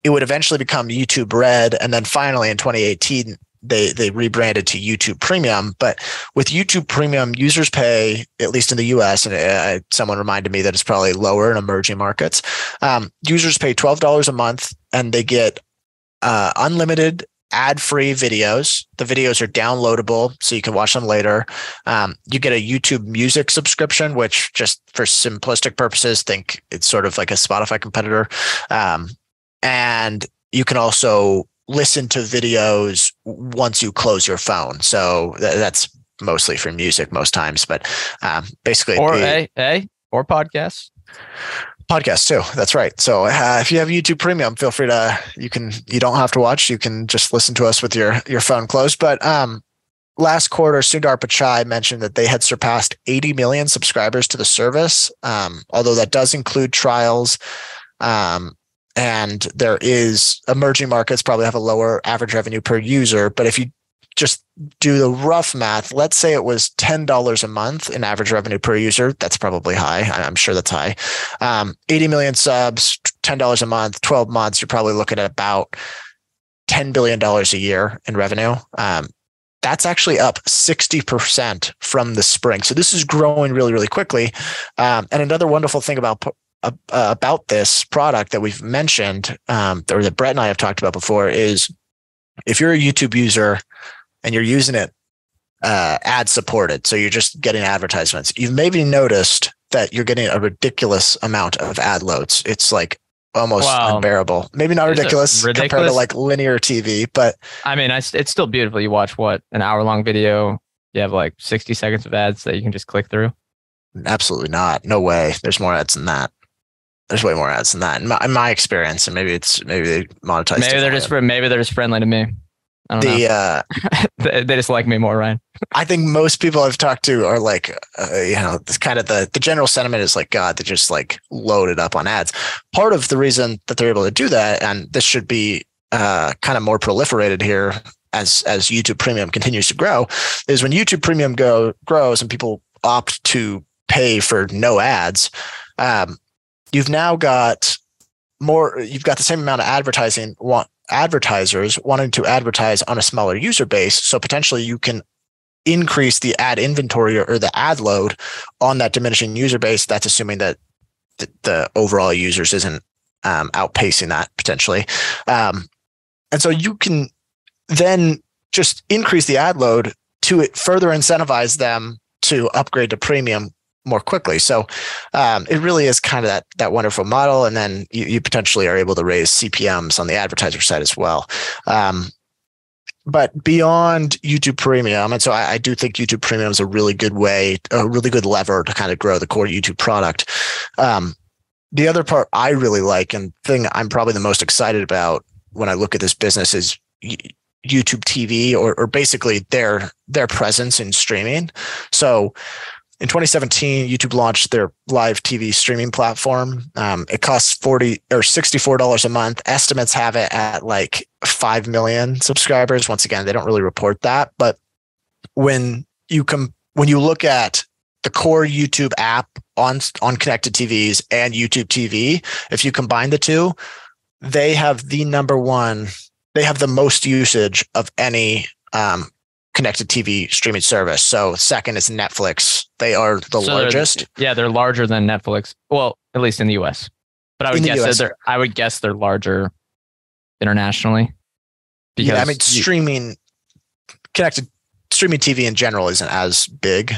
it would eventually become YouTube Red. And then finally in 2018, they they rebranded to YouTube Premium. But with YouTube Premium, users pay at least in the U.S. and uh, someone reminded me that it's probably lower in emerging markets. Um, users pay twelve dollars a month, and they get uh, unlimited ad free videos. The videos are downloadable, so you can watch them later. Um, you get a YouTube music subscription, which, just for simplistic purposes, think it's sort of like a Spotify competitor. Um, and you can also listen to videos once you close your phone. So th- that's mostly for music most times, but um, basically, or the- a a or podcasts. podcast too. That's right. So uh, if you have YouTube Premium, feel free to you can you don't have to watch. You can just listen to us with your your phone closed. But um, last quarter, Sundar Pichai mentioned that they had surpassed 80 million subscribers to the service. Um, although that does include trials. Um, and there is emerging markets probably have a lower average revenue per user. But if you just do the rough math, let's say it was $10 a month in average revenue per user. That's probably high. I'm sure that's high. Um, 80 million subs, $10 a month, 12 months, you're probably looking at about $10 billion a year in revenue. Um, that's actually up 60% from the spring. So this is growing really, really quickly. Um, and another wonderful thing about uh, about this product that we've mentioned, um, or that Brett and I have talked about before, is if you're a YouTube user and you're using it uh, ad supported, so you're just getting advertisements, you've maybe noticed that you're getting a ridiculous amount of ad loads. It's like almost Wow. unbearable. Maybe not it ridiculous, compared to like linear TV, but I mean, I, it's still beautiful. You watch what an hour long video. You have like 60 seconds of ads that you can just click through. absolutely not. No way. There's more ads than that. There's way more ads than that in my, in my experience, and maybe it's maybe they monetize. Maybe they're just maybe they're just friendly to me. I don't the uh, they, they just like me more, Ryan. I think most people I've talked to are like, uh, you know, it's kind of the the general sentiment is like, God, they're just like loaded up on ads. Part of the reason that they're able to do that, and this should be uh, kind of more proliferated here as as YouTube Premium continues to grow, is when YouTube Premium go grows and people opt to pay for no ads. Um, you've now got more. You've got the same amount of advertising want advertisers wanting to advertise on a smaller user base. So potentially you can increase the ad inventory or, the ad load on that diminishing user base. That's assuming that the, the overall users isn't um, outpacing that potentially. Um, and so you can then just increase the ad load to further incentivize them to upgrade to premium more quickly. So um, it really is kind of that that wonderful model, and then you, you potentially are able to raise CPMS on the advertiser side as well. Um, but beyond YouTube Premium, and so I, I do think YouTube Premium is a really good way, a really good lever to kind of grow the core YouTube product. Um, the other part I really like, and thing I'm probably the most excited about when I look at this business is YouTube TV, or, or basically their their presence in streaming. So in 2017, YouTube launched their live TV streaming platform. Um, it costs 40 or $64 a month. Estimates have it at like 5 million subscribers. Once again, they don't really report that. But when you when you look at the core YouTube app on, on connected TVs and YouTube TV, if you combine the two, they have the number one, they have the most usage of any um, connected TV streaming service. So second is Netflix. They are the So they're- largest. Yeah, they're larger than Netflix. Well, at least in the US. But I would In guess that they're I would guess they're larger internationally. yeah, I mean you- streaming connected streaming TV in general isn't as big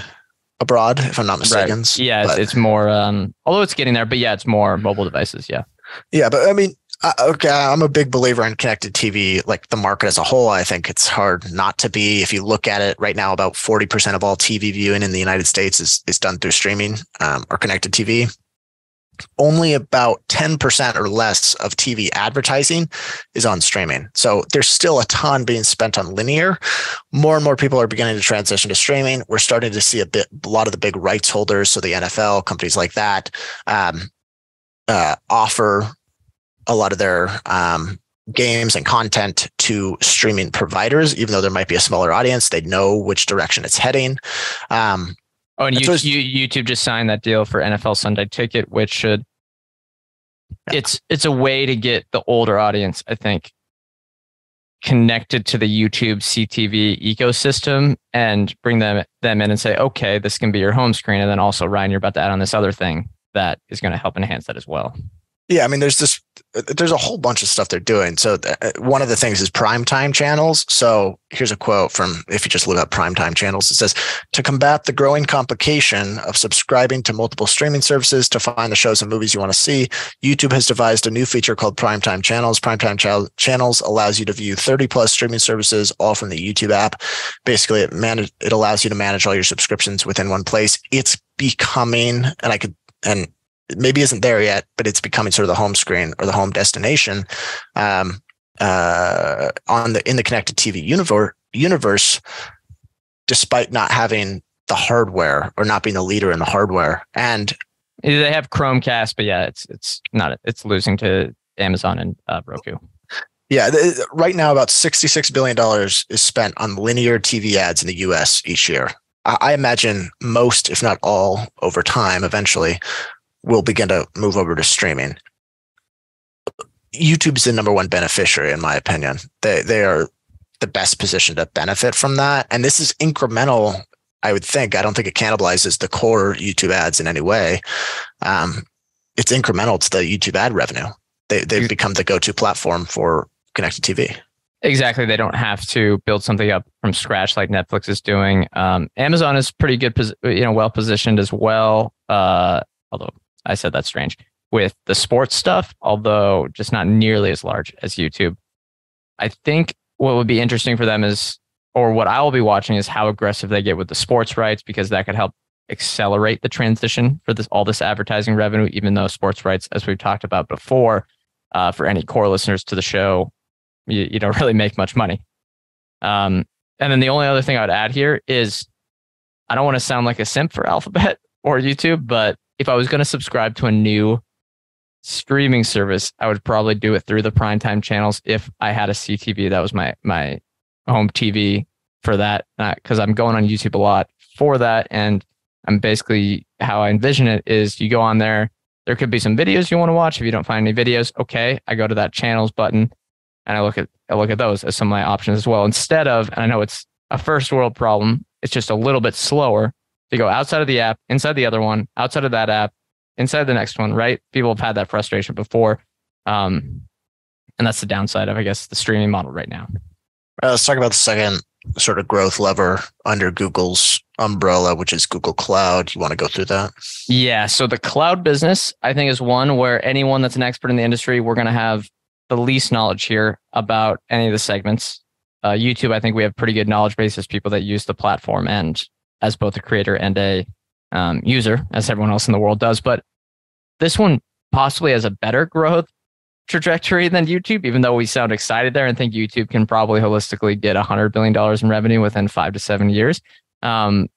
abroad, if I'm not mistaken. yeah, it's, it's more um although it's getting there, but yeah, it's more mobile devices, yeah. Yeah, but I mean, uh, okay, I'm a big believer in connected TV, like the market as a whole. I think it's hard not to be. If you look at it right now, about 40% of all TV viewing in the United States is, is done through streaming um, or connected TV. Only about 10% or less of TV advertising is on streaming. So there's still a ton being spent on linear. More and more people are beginning to transition to streaming. We're starting to see a bit, a lot of the big rights holders, so the NFL, companies like that, um, uh, offer a lot of their um, games and content to streaming providers, even though there might be a smaller audience. They know which direction it's heading. Um, Oh, and And you, so you, YouTube just signed that deal for NFL Sunday Ticket, which should Yeah. it's it's a way to get the older audience, I think, connected to the YouTube CTV ecosystem and bring them them in and say, okay, this can be your home screen, and then also Ryan, you're about to add on this other thing that is going to help enhance that as well. yeah, I mean, there's this there's a whole bunch of stuff they're doing. So uh, one of the things is primetime channels. So here's a quote from if you just look up primetime channels, it says to combat the growing complication of subscribing to multiple streaming services to find the shows and movies you want to see, YouTube has devised a new feature called primetime channels. Primetime ch- channels allows you to view 30 plus streaming services all from the YouTube app. Basically, it manage it allows you to manage all your subscriptions within one place. It's becoming, and I could and maybe isn't there yet, but it's becoming sort of the home screen or the home destination um, uh, on the in the connected TV universe. Universe, despite not having the hardware or not being the leader in the hardware, and they have Chromecast, but yeah, it's it's not it's losing to Amazon and uh, Roku. Yeah, right now about sixty-six billion dollars is spent on linear TV ads in the U.S. each year. I, I imagine most, if not all, over time, eventually, will begin to move over to streaming. YouTube's the number one beneficiary, in my opinion. They they are the best position to benefit from that. And this is incremental, I would think. I don't think it cannibalizes the core YouTube ads in any way. Um, it's incremental to the YouTube ad revenue. They they've become the go-to platform for connected TV. Exactly. They don't have to build something up from scratch like Netflix is doing. Um, Amazon is pretty good, you know, well positioned as well. Uh, although I said that's strange with the sports stuff, although just not nearly as large as YouTube. I think what would be interesting for them is, or what I will be watching is how aggressive they get with the sports rights, because that could help accelerate the transition for this all this advertising revenue. Even though sports rights, as we've talked about before, uh, for any core listeners to the show, you, you don't really make much money. Um, and then the only other thing I would add here is, I don't want to sound like a simp for Alphabet or YouTube, but if I was going to subscribe to a new streaming service, I would probably do it through the primetime channels if I had a CTV. That was my my home TV for that because uh, I'm going on YouTube a lot for that. And I'm basically how I envision it is you go on there. There could be some videos you want to watch. If you don't find any videos, okay, I go to that channels button and I look at I look at those as some of my options as well. Instead of, and I know it's a first world problem, it's just a little bit slower to go outside of the app, inside the other one, outside of that app, inside the next one, right? People have had that frustration before. Um, and that's the downside of, I guess, the streaming model right now. Uh, let's talk about the second sort of growth lever under Google's umbrella, which is Google Cloud. You want to go through that? Yeah. So the cloud business, I think, is one where anyone that's an expert in the industry, we're going to have the least knowledge here about any of the segments. Uh, YouTube, I think we have pretty good knowledge base as people that use the platform and as both a creator and a um, user, as everyone else in the world does. But this one possibly has a better growth trajectory than YouTube, even though we sound excited there and think YouTube can probably holistically get $100 billion in revenue within five to seven years. Um,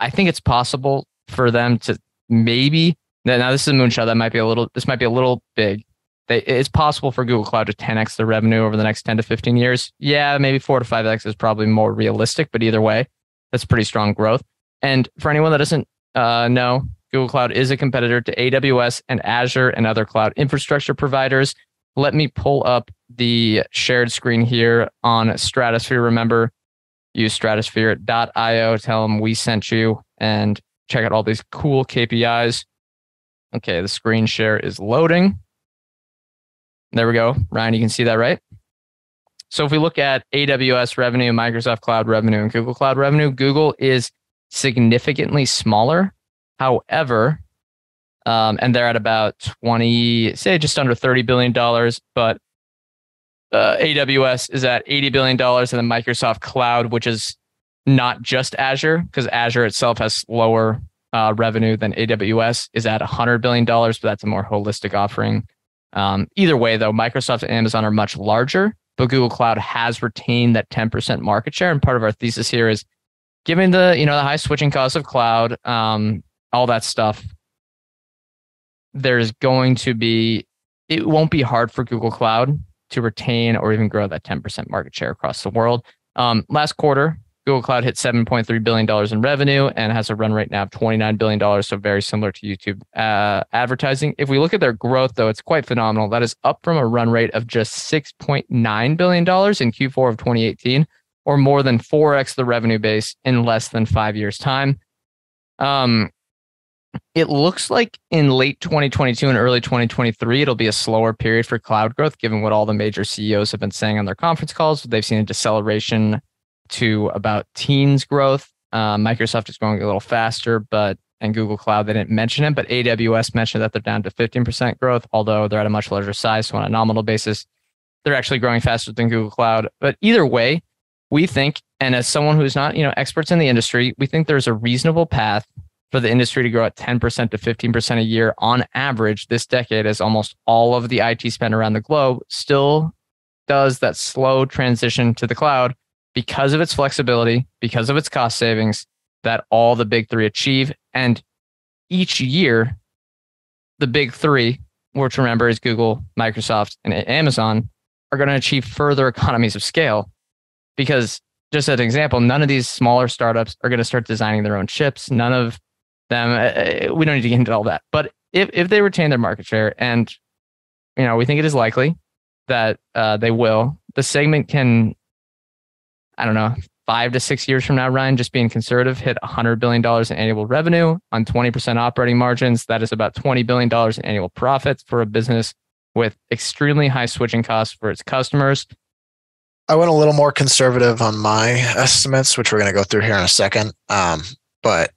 I think it's possible for them to maybe now this is a moonshot that might be a little this might be a little big. They, it's possible for Google Cloud to 10x the revenue over the next 10 to 15 years. Yeah, maybe four to 5x is probably more realistic, but either way, that's pretty strong growth. And for anyone that doesn't uh, know, Google Cloud is a competitor to AWS and Azure and other cloud infrastructure providers. Let me pull up the shared screen here on Stratosphere. Remember, use stratosphere.io. Tell them we sent you and check out all these cool KPIs. Okay, the screen share is loading. There we go. Ryan, you can see that, right? So if we look at AWS revenue, Microsoft Cloud revenue, and Google Cloud revenue, Google is significantly smaller. However, um, and they're at about 20, say just under $30 billion, but uh, AWS is at $80 billion, and then Microsoft Cloud, which is not just Azure, because Azure itself has lower uh, revenue than AWS, is at $100 billion, but that's a more holistic offering. Um, either way, though, Microsoft and Amazon are much larger but Google Cloud has retained that 10% market share. And part of our thesis here is given the, you know, the high switching costs of cloud, um, all that stuff, there's going to be, it won't be hard for Google Cloud to retain or even grow that 10% market share across the world. Um, last quarter, Google Cloud hit $7.3 billion in revenue and has a run rate now of $29 billion. So very similar to YouTube uh, advertising. If we look at their growth, though, it's quite phenomenal. That is up from a run rate of just $6.9 billion in Q4 of 2018, or more than 4x the revenue base in less than five years' time. Um, it looks like in late 2022 and early 2023, it'll be a slower period for cloud growth, given what all the major CEOs have been saying on their conference calls. They've seen a deceleration to about teens growth. Uh, Microsoft is growing a little faster, but and Google Cloud, they didn't mention it, but AWS mentioned that they're down to 15% growth, although they're at a much larger size. So on a nominal basis, they're actually growing faster than Google Cloud. But either way, we think, and as someone who's not, you know, experts in the industry, we think there's a reasonable path for the industry to grow at 10% to 15% a year on average this decade, as almost all of the IT spend around the globe still does that slow transition to the cloud because of its flexibility, because of its cost savings that all the big three achieve. And each year, the big three, which remember is Google, Microsoft, and Amazon, are going to achieve further economies of scale because just as an example, none of these smaller startups are going to start designing their own chips. None of them. Uh, uh, we don't need to get into all that. But if if they retain their market share, and you know, we think it is likely that uh, they will, the segment can, I don't know, five to six years from now, Ryan, just being conservative, hit $100 billion in annual revenue on 20% operating margins. That is about $20 billion in annual profits for a business with extremely high switching costs for its customers. I went a little more conservative on my estimates, which we're going to go through here in a second. Um, but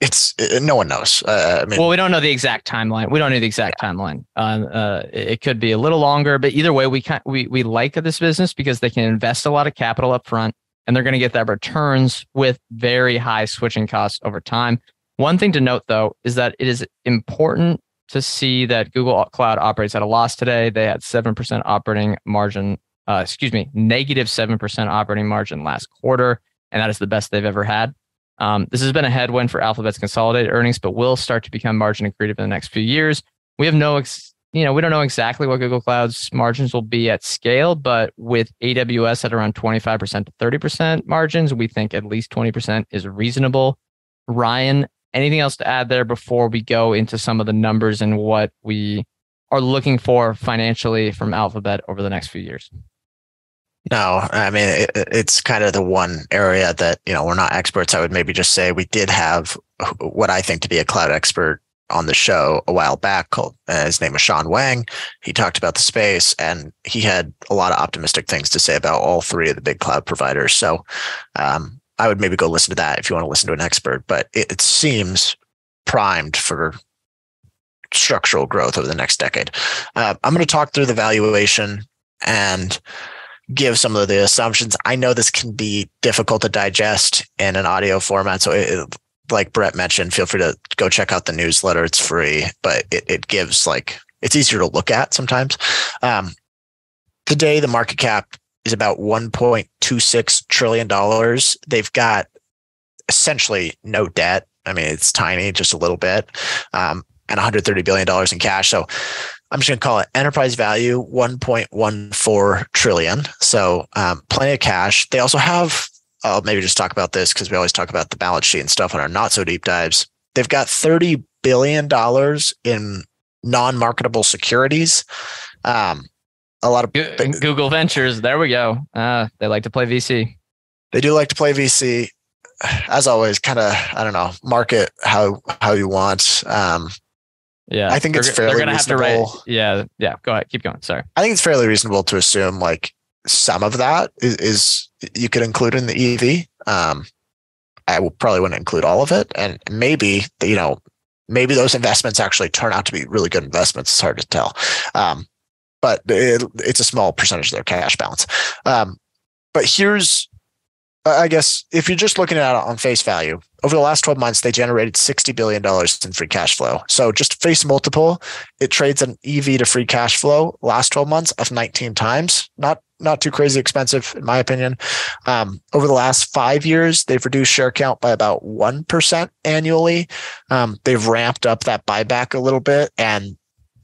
it's it, no one knows. Uh, I mean, well, we don't know the exact timeline. We don't know the exact yeah. timeline. Uh, uh, it could be a little longer, but either way, we can we we like this business because they can invest a lot of capital up front, and they're going to get that returns with very high switching costs over time. One thing to note, though, is that it is important to see that Google Cloud operates at a loss today. They had seven percent operating margin. Uh, excuse me, negative seven percent operating margin last quarter, and that is the best they've ever had. Um, this has been a headwind for Alphabet's consolidated earnings, but will start to become margin accretive in the next few years. We have no, ex- you know, we don't know exactly what Google Cloud's margins will be at scale, but with AWS at around 25% to 30% margins, we think at least 20% is reasonable. Ryan, anything else to add there before we go into some of the numbers and what we are looking for financially from Alphabet over the next few years? No, I mean it, it's kind of the one area that you know we're not experts. I would maybe just say we did have what I think to be a cloud expert on the show a while back. Called uh, his name is Sean Wang. He talked about the space, and he had a lot of optimistic things to say about all three of the big cloud providers. So um, I would maybe go listen to that if you want to listen to an expert. But it, it seems primed for structural growth over the next decade. Uh, I'm going to talk through the valuation and give some of the assumptions. I know this can be difficult to digest in an audio format. So, it, like Brett mentioned, feel free to go check out the newsletter. It's free, but it, it gives like, it's easier to look at sometimes. Um, today, the market cap is about $1.26 trillion. They've got essentially no debt. I mean, it's tiny, just a little bit, um, and $130 billion in cash. So I'm just going to call it enterprise value 1.14 trillion. So um, plenty of cash. They also have, I'll maybe just talk about this because we always talk about the balance sheet and stuff on our not so deep dives. They've got 30 billion dollars in non-marketable securities. Um, a lot of Google Ventures. There we go. Uh, they like to play VC. They do like to play VC. As always, kind of I don't know, market how how you want. Um, yeah, I think it's fairly they're gonna reasonable. Have to write, yeah, yeah. Go ahead, keep going. Sorry. I think it's fairly reasonable to assume like some of that is, is you could include in the EV. Um, I will probably wouldn't include all of it, and maybe you know maybe those investments actually turn out to be really good investments. It's hard to tell, um, but it, it's a small percentage of their cash balance. Um, but here's I guess if you're just looking at it on face value, over the last 12 months, they generated $60 billion in free cash flow. So just face multiple, it trades an EV to free cash flow last 12 months of 19 times. Not not too crazy expensive, in my opinion. Um, over the last five years, they've reduced share count by about 1% annually. Um, they've ramped up that buyback a little bit and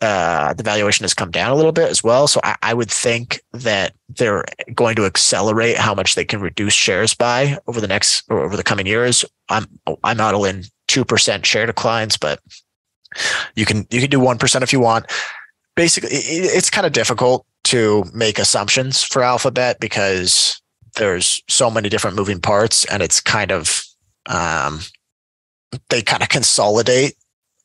uh, the valuation has come down a little bit as well. So I, I, would think that they're going to accelerate how much they can reduce shares by over the next or over the coming years. I'm I'm modeling two percent share declines, but you can you can do one percent if you want. Basically, it, it's kind of difficult to make assumptions for Alphabet because there's so many different moving parts, and it's kind of um, they kind of consolidate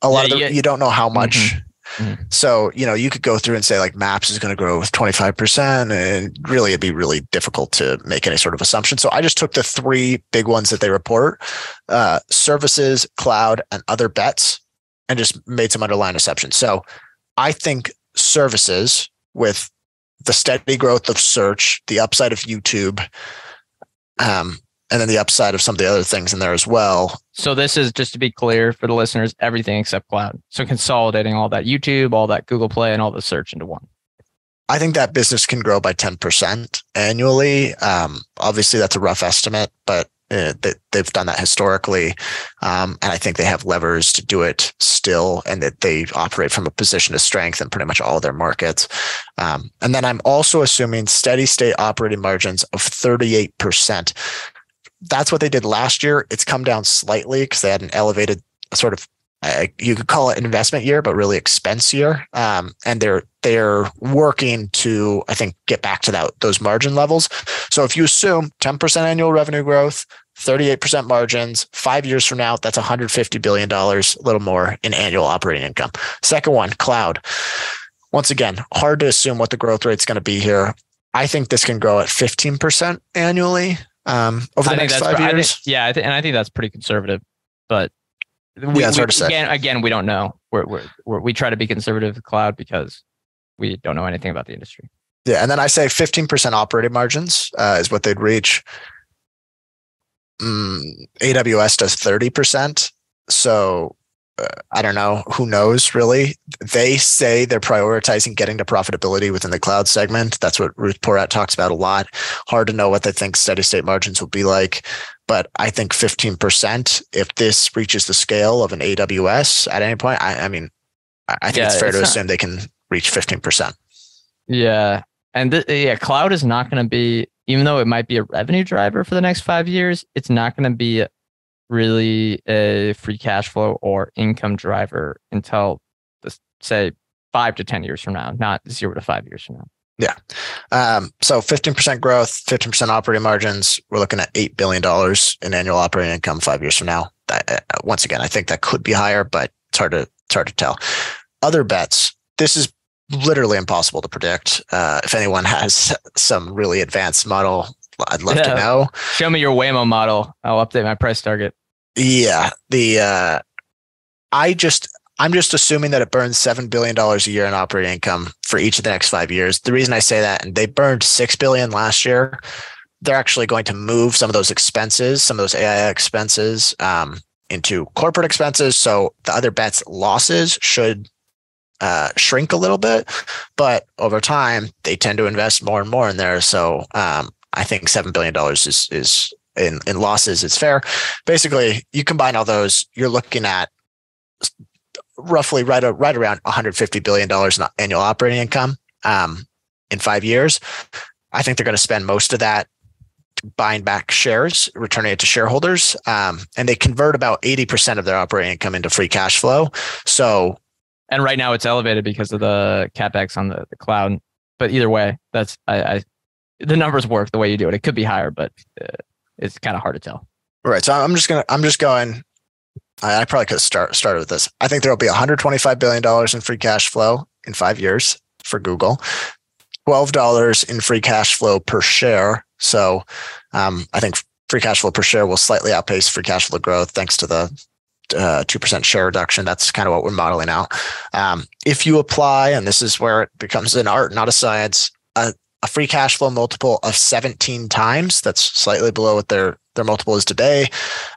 a lot Yeah, of the, yeah. you don't know how much. Mhm. Mhm. So, you know, you could go through and say like maps is going to grow with 25% and really it'd be really difficult to make any sort of assumption. So I just took the three big ones that they report, uh, services, cloud and other bets and just made some underlying assumptions. So I think services with the steady growth of search, the upside of YouTube, um, and then the upside of some of the other things in there as well. So this is just to be clear for the listeners, everything except cloud. So consolidating all that YouTube, all that Google Play, and all the search into one. I think that business can grow by 10% annually. Um, obviously, that's a rough estimate, but uh, they, they've done that historically. Um, and I think they have levers to do it still, and that they operate from a position of strength in pretty much all their markets. Um, and then I'm also assuming steady state operating margins of 38%. That's what they did last year. It's come down slightly because they had an elevated sort of uh, you could call it investment year, but really expense year. Um, and they're they're working to, I think, get back to that those margin levels. So if you assume 10% annual revenue growth, 38% margins, five years from now, that's 150 billion dollars, a little more in annual operating income. Second one, cloud. Once again, hard to assume what the growth rate's going to be here. I think this can grow at 15% annually um, over the I next five I think- years. yeah, I think, and I think that's pretty conservative. But we, Yeah, it's we- hard to say. Again, again, we don't know. We're, we're, we're, we try to be conservative with cloud because we don't know anything about the industry. Yeah, and then I say 15% operating margins uh, is what they'd reach. Mm, AWS does 30%. So I don't know. Who knows really? They say they're prioritizing getting to profitability within the cloud segment. That's what Ruth Porat talks about a lot. Hard to know what they think steady state margins will be like. But I think 15%, if this reaches the scale of an AWS at any point, I, I mean, I think Yeah, it's fair it's to not- assume they can reach 15%. Yeah. And th- yeah, cloud is not going to be, even though it might be a revenue driver for the next five years, it's not going to be really a free cash flow or income driver until, say, five to 10 years from now, not zero to five years from now. Yeah. Um, so 15% growth, 15% operating margins. We're looking at $8 billion in annual operating income five years from now. That, uh, once again, I think that could be higher, but it's hard to, it's hard to tell. Other bets. This is literally impossible to predict. Uh, if anyone has some really advanced model, I'd love to know. Show me your Waymo model. I'll update my price target. Yeah. The, uh, I just, I'm just assuming that it burns $7 billion a year in operating income for each of the next five years. The reason I say that, and they burned 6 billion last year, they're actually going to move some of those expenses, some of those AI expenses, um, into corporate expenses. So the other bets losses should uh, shrink a little bit, but over time they tend to invest more and more in there. So um, I think seven billion dollars is is in in losses. It's fair. Basically, you combine all those, you're looking at roughly right right around 150 billion dollars in annual operating income um, in five years. I think they're going to spend most of that buying back shares, returning it to shareholders, um, and they convert about 80% of their operating income into free cash flow. So And right now it's elevated because of the capex on the, the cloud. But either way, that's I, I the numbers work the way you do it. It could be higher, but uh, it's kind of hard to tell. Right. So I'm just gonna I'm just going. I, I probably could start started with this. I think there will be 125 billion dollars in free cash flow in five years for Google. Twelve dollars in free cash flow per share. So um, I think free cash flow per share will slightly outpace free cash flow growth thanks to the uh, two percent share reduction. That's kind of what we're modeling out. Um, if you apply, and this is where it becomes an art, not a science, a, a free cash flow multiple of 17 times. That's slightly below what their their multiple is today.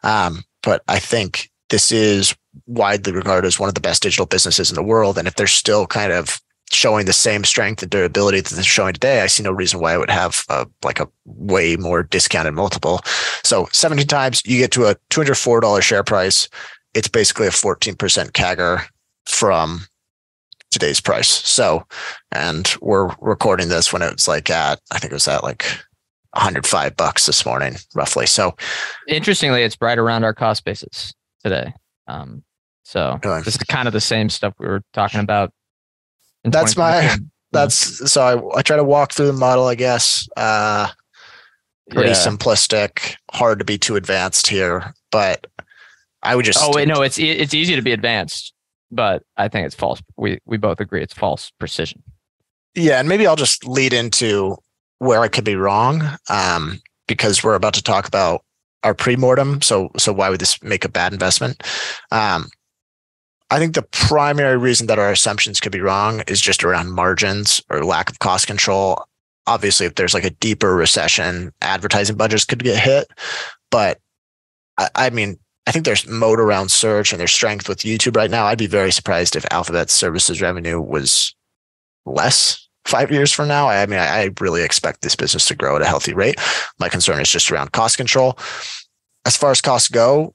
Um, but I think this is widely regarded as one of the best digital businesses in the world. And if they're still kind of showing the same strength and durability that they're showing today, I see no reason why it would have uh, like a way more discounted multiple. So 17 times you get to a $204 share price. It's basically a 14% CAGR from today's price. So, and we're recording this when it was like at, I think it was at like 105 bucks this morning, roughly. So, Interestingly, it's right around our cost basis today. Um, so Really? this is kind of the same stuff we were talking about. That's my- that's so I, I try to walk through the model, I guess. Uh, pretty Yeah. simplistic, hard to be too advanced here, but I would just. Oh wait, no, it's it's easy to be advanced, but I think it's false. We we both agree it's false precision. Yeah, and maybe I'll just lead into where I could be wrong, um, because we're about to talk about our pre-mortem. So so why would this make a bad investment? Um, I think the primary reason that our assumptions could be wrong is just around margins or lack of cost control. Obviously, if there's like a deeper recession, advertising budgets could get hit. But I, I mean, I think there's moat around search and there's strength with YouTube right now. I'd be very surprised if Alphabet services revenue was less five years from now. I mean, I really expect this business to grow at a healthy rate. My concern is just around cost control. As far as costs go,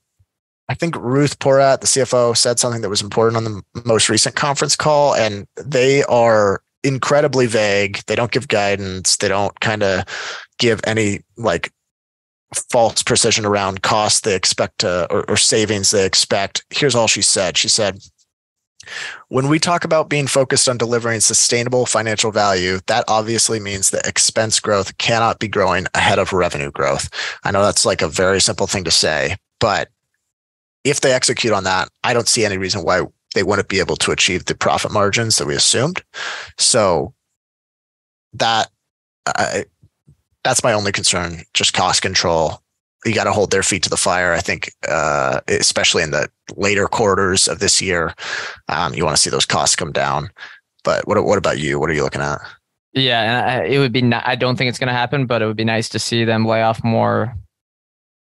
I think Ruth Porat, the CFO, said something that was important on the most recent conference call, and they are incredibly vague. They don't give guidance. They don't kind of give any like false precision around costs they expect to or, or savings they expect. Here's all she said. She said, when we talk about being focused on delivering sustainable financial value, that obviously means that expense growth cannot be growing ahead of revenue growth. I know that's like a very simple thing to say, but if they execute on that, I don't see any reason why they wouldn't be able to achieve the profit margins that we assumed. So that I, that's my only concern, just cost control. You got to hold their feet to the fire. I think, uh, especially in the later quarters of this year, um, you want to see those costs come down. But what what about you? What are you looking at? Yeah, and it would be. I don't think it's going to happen, but it would be nice to see them lay off more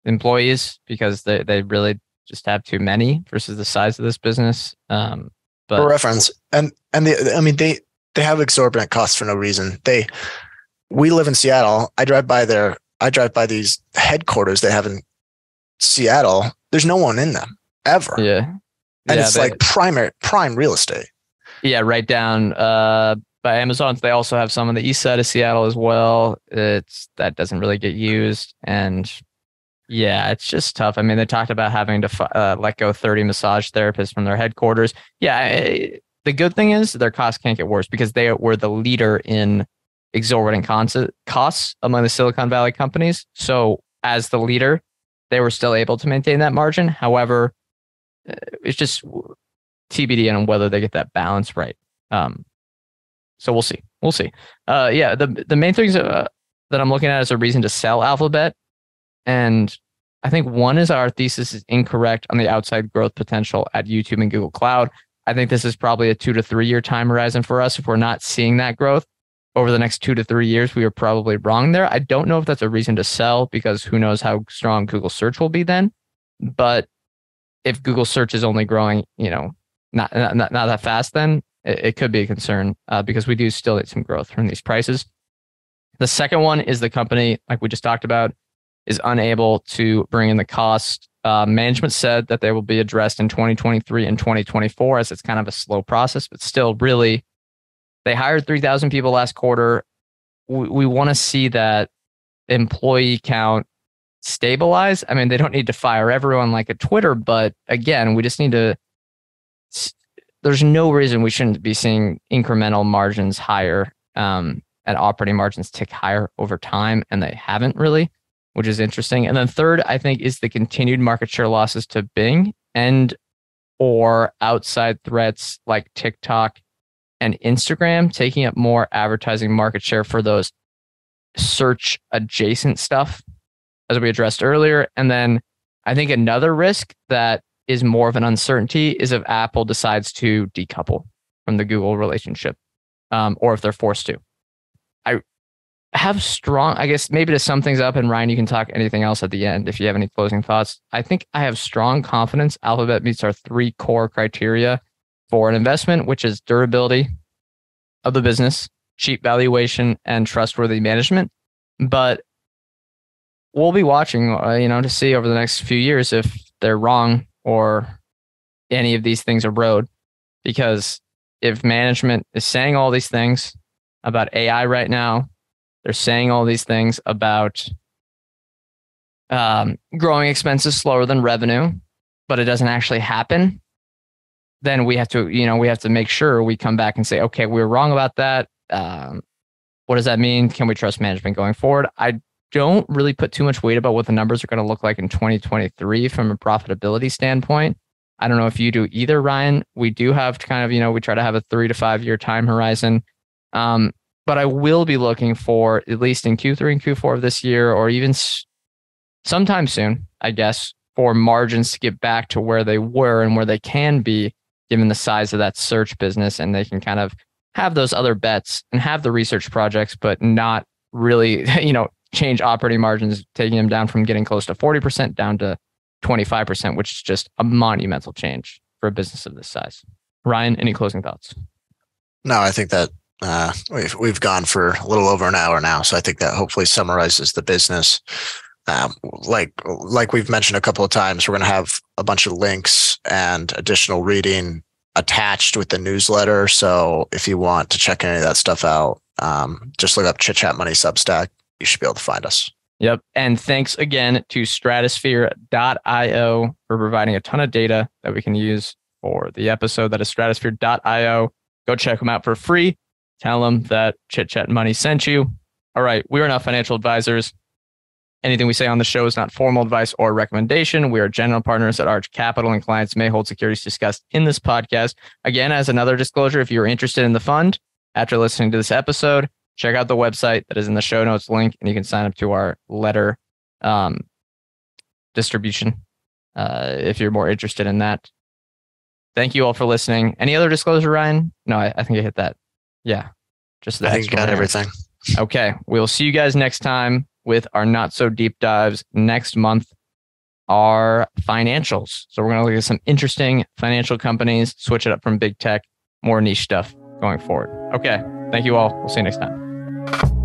employees because they they really just have too many versus the size of this business. Um, but for reference, and and the I mean they they have exorbitant costs for no reason. They we live in Seattle. I drive by there. I drive by these headquarters they have in Seattle. There's no one in them ever. Yeah, and yeah, it's they, like primary prime real estate. Yeah, right down uh, by Amazon. They also have some on the east side of Seattle as well. It's that doesn't really get used, and yeah, it's just tough. I mean, they talked about having to uh, let go 30 massage therapists from their headquarters. Yeah, the good thing is their costs can't get worse because they were the leader in exorbitant costs among the Silicon Valley companies. So, as the leader, they were still able to maintain that margin. However, uh, it's just TBD on whether they get that balance right. Um, so we'll see. We'll see. Uh, yeah, the the main things uh, that I'm looking at is a reason to sell Alphabet and I think one is our thesis is incorrect on the outside growth potential at YouTube and Google Cloud. I think this is probably a two to three year time horizon for us. If we're not seeing that growth over the next two to three years, we are probably wrong there. I don't know if that's a reason to sell because who knows how strong Google search will be then. But if Google search is only growing, you know, not not, not that fast, then it, it could be a concern uh, because we do still need some growth from these prices. The second one is the company, like we just talked about, is unable to bring in the cost. Uh, management said that they will be addressed in 2023 and 2024 as it's kind of a slow process, but still, really, they hired 3,000 people last quarter. We, we want to see that employee count stabilize. I mean, they don't need to fire everyone like a Twitter, but again, we just need to. There's no reason we shouldn't be seeing incremental margins higher um, and operating margins tick higher over time, and they haven't really which is interesting. And then third, I think, is the continued market share losses to Bing and or outside threats like TikTok and Instagram taking up more advertising market share for those search adjacent stuff, as we addressed earlier. And then I think another risk that is more of an uncertainty is if Apple decides to decouple from the Google relationship, um, or if they're forced to. I have strong, I guess maybe to sum things up, and Ryan, you can talk anything else at the end if you have any closing thoughts. I think I have strong confidence Alphabet meets our three core criteria for an investment, which is durability of the business, cheap valuation, and trustworthy management. But we'll be watching, uh, you know, to see over the next few years if they're wrong or any of these things erode. Because if management is saying all these things about AI right now, they're saying all these things about um, growing expenses slower than revenue, but it doesn't actually happen. Then we have to, you know, we have to make sure we come back and say, okay, we were wrong about that. Um, what does that mean? Can we trust management going forward? I don't really put too much weight about what the numbers are going to look like in 2023 from a profitability standpoint. I don't know if you do either, Ryan. We do have to kind of, you know, we try to have a three to five year time horizon. Um, but I will be looking for at least in Q3 and Q4 of this year, or even s- sometime soon, I guess, for margins to get back to where they were and where they can be, given the size of that search business. And they can kind of have those other bets and have the research projects, but not really, you know, change operating margins, taking them down from getting close to 40% down to 25%, which is just a monumental change for a business of this size. Ryan, any closing thoughts? No, I think that uh, we've we've gone for a little over an hour now, so I think that hopefully summarizes the business. Um, like like we've mentioned a couple of times, we're going to have a bunch of links and additional reading attached with the newsletter. So if you want to check any of that stuff out, um, just look up Chit Chat Money Substack. You should be able to find us. Yep. And thanks again to stratosphere.io for providing a ton of data that we can use for the episode. That is stratosphere.io. Go check them out for free. Tell them that Chit Chat Money sent you. All right. We are not financial advisors. Anything we say on the show is not formal advice or recommendation. We are general partners at Arch Capital, and clients may hold securities discussed in this podcast. Again, as another disclosure, if you're interested in the fund after listening to this episode, check out the website that is in the show notes link, and you can sign up to our letter um, distribution uh, if you're more interested in that. Thank you all for listening. Any other disclosure, Ryan? No, I, I think I hit that. Yeah, just the I think got everything. Okay, we'll see you guys next time with our not so deep dives next month are financials. So we're going to look at some interesting financial companies, switch it up from big tech, more niche stuff going forward. Okay. Thank you all. We'll see you next time.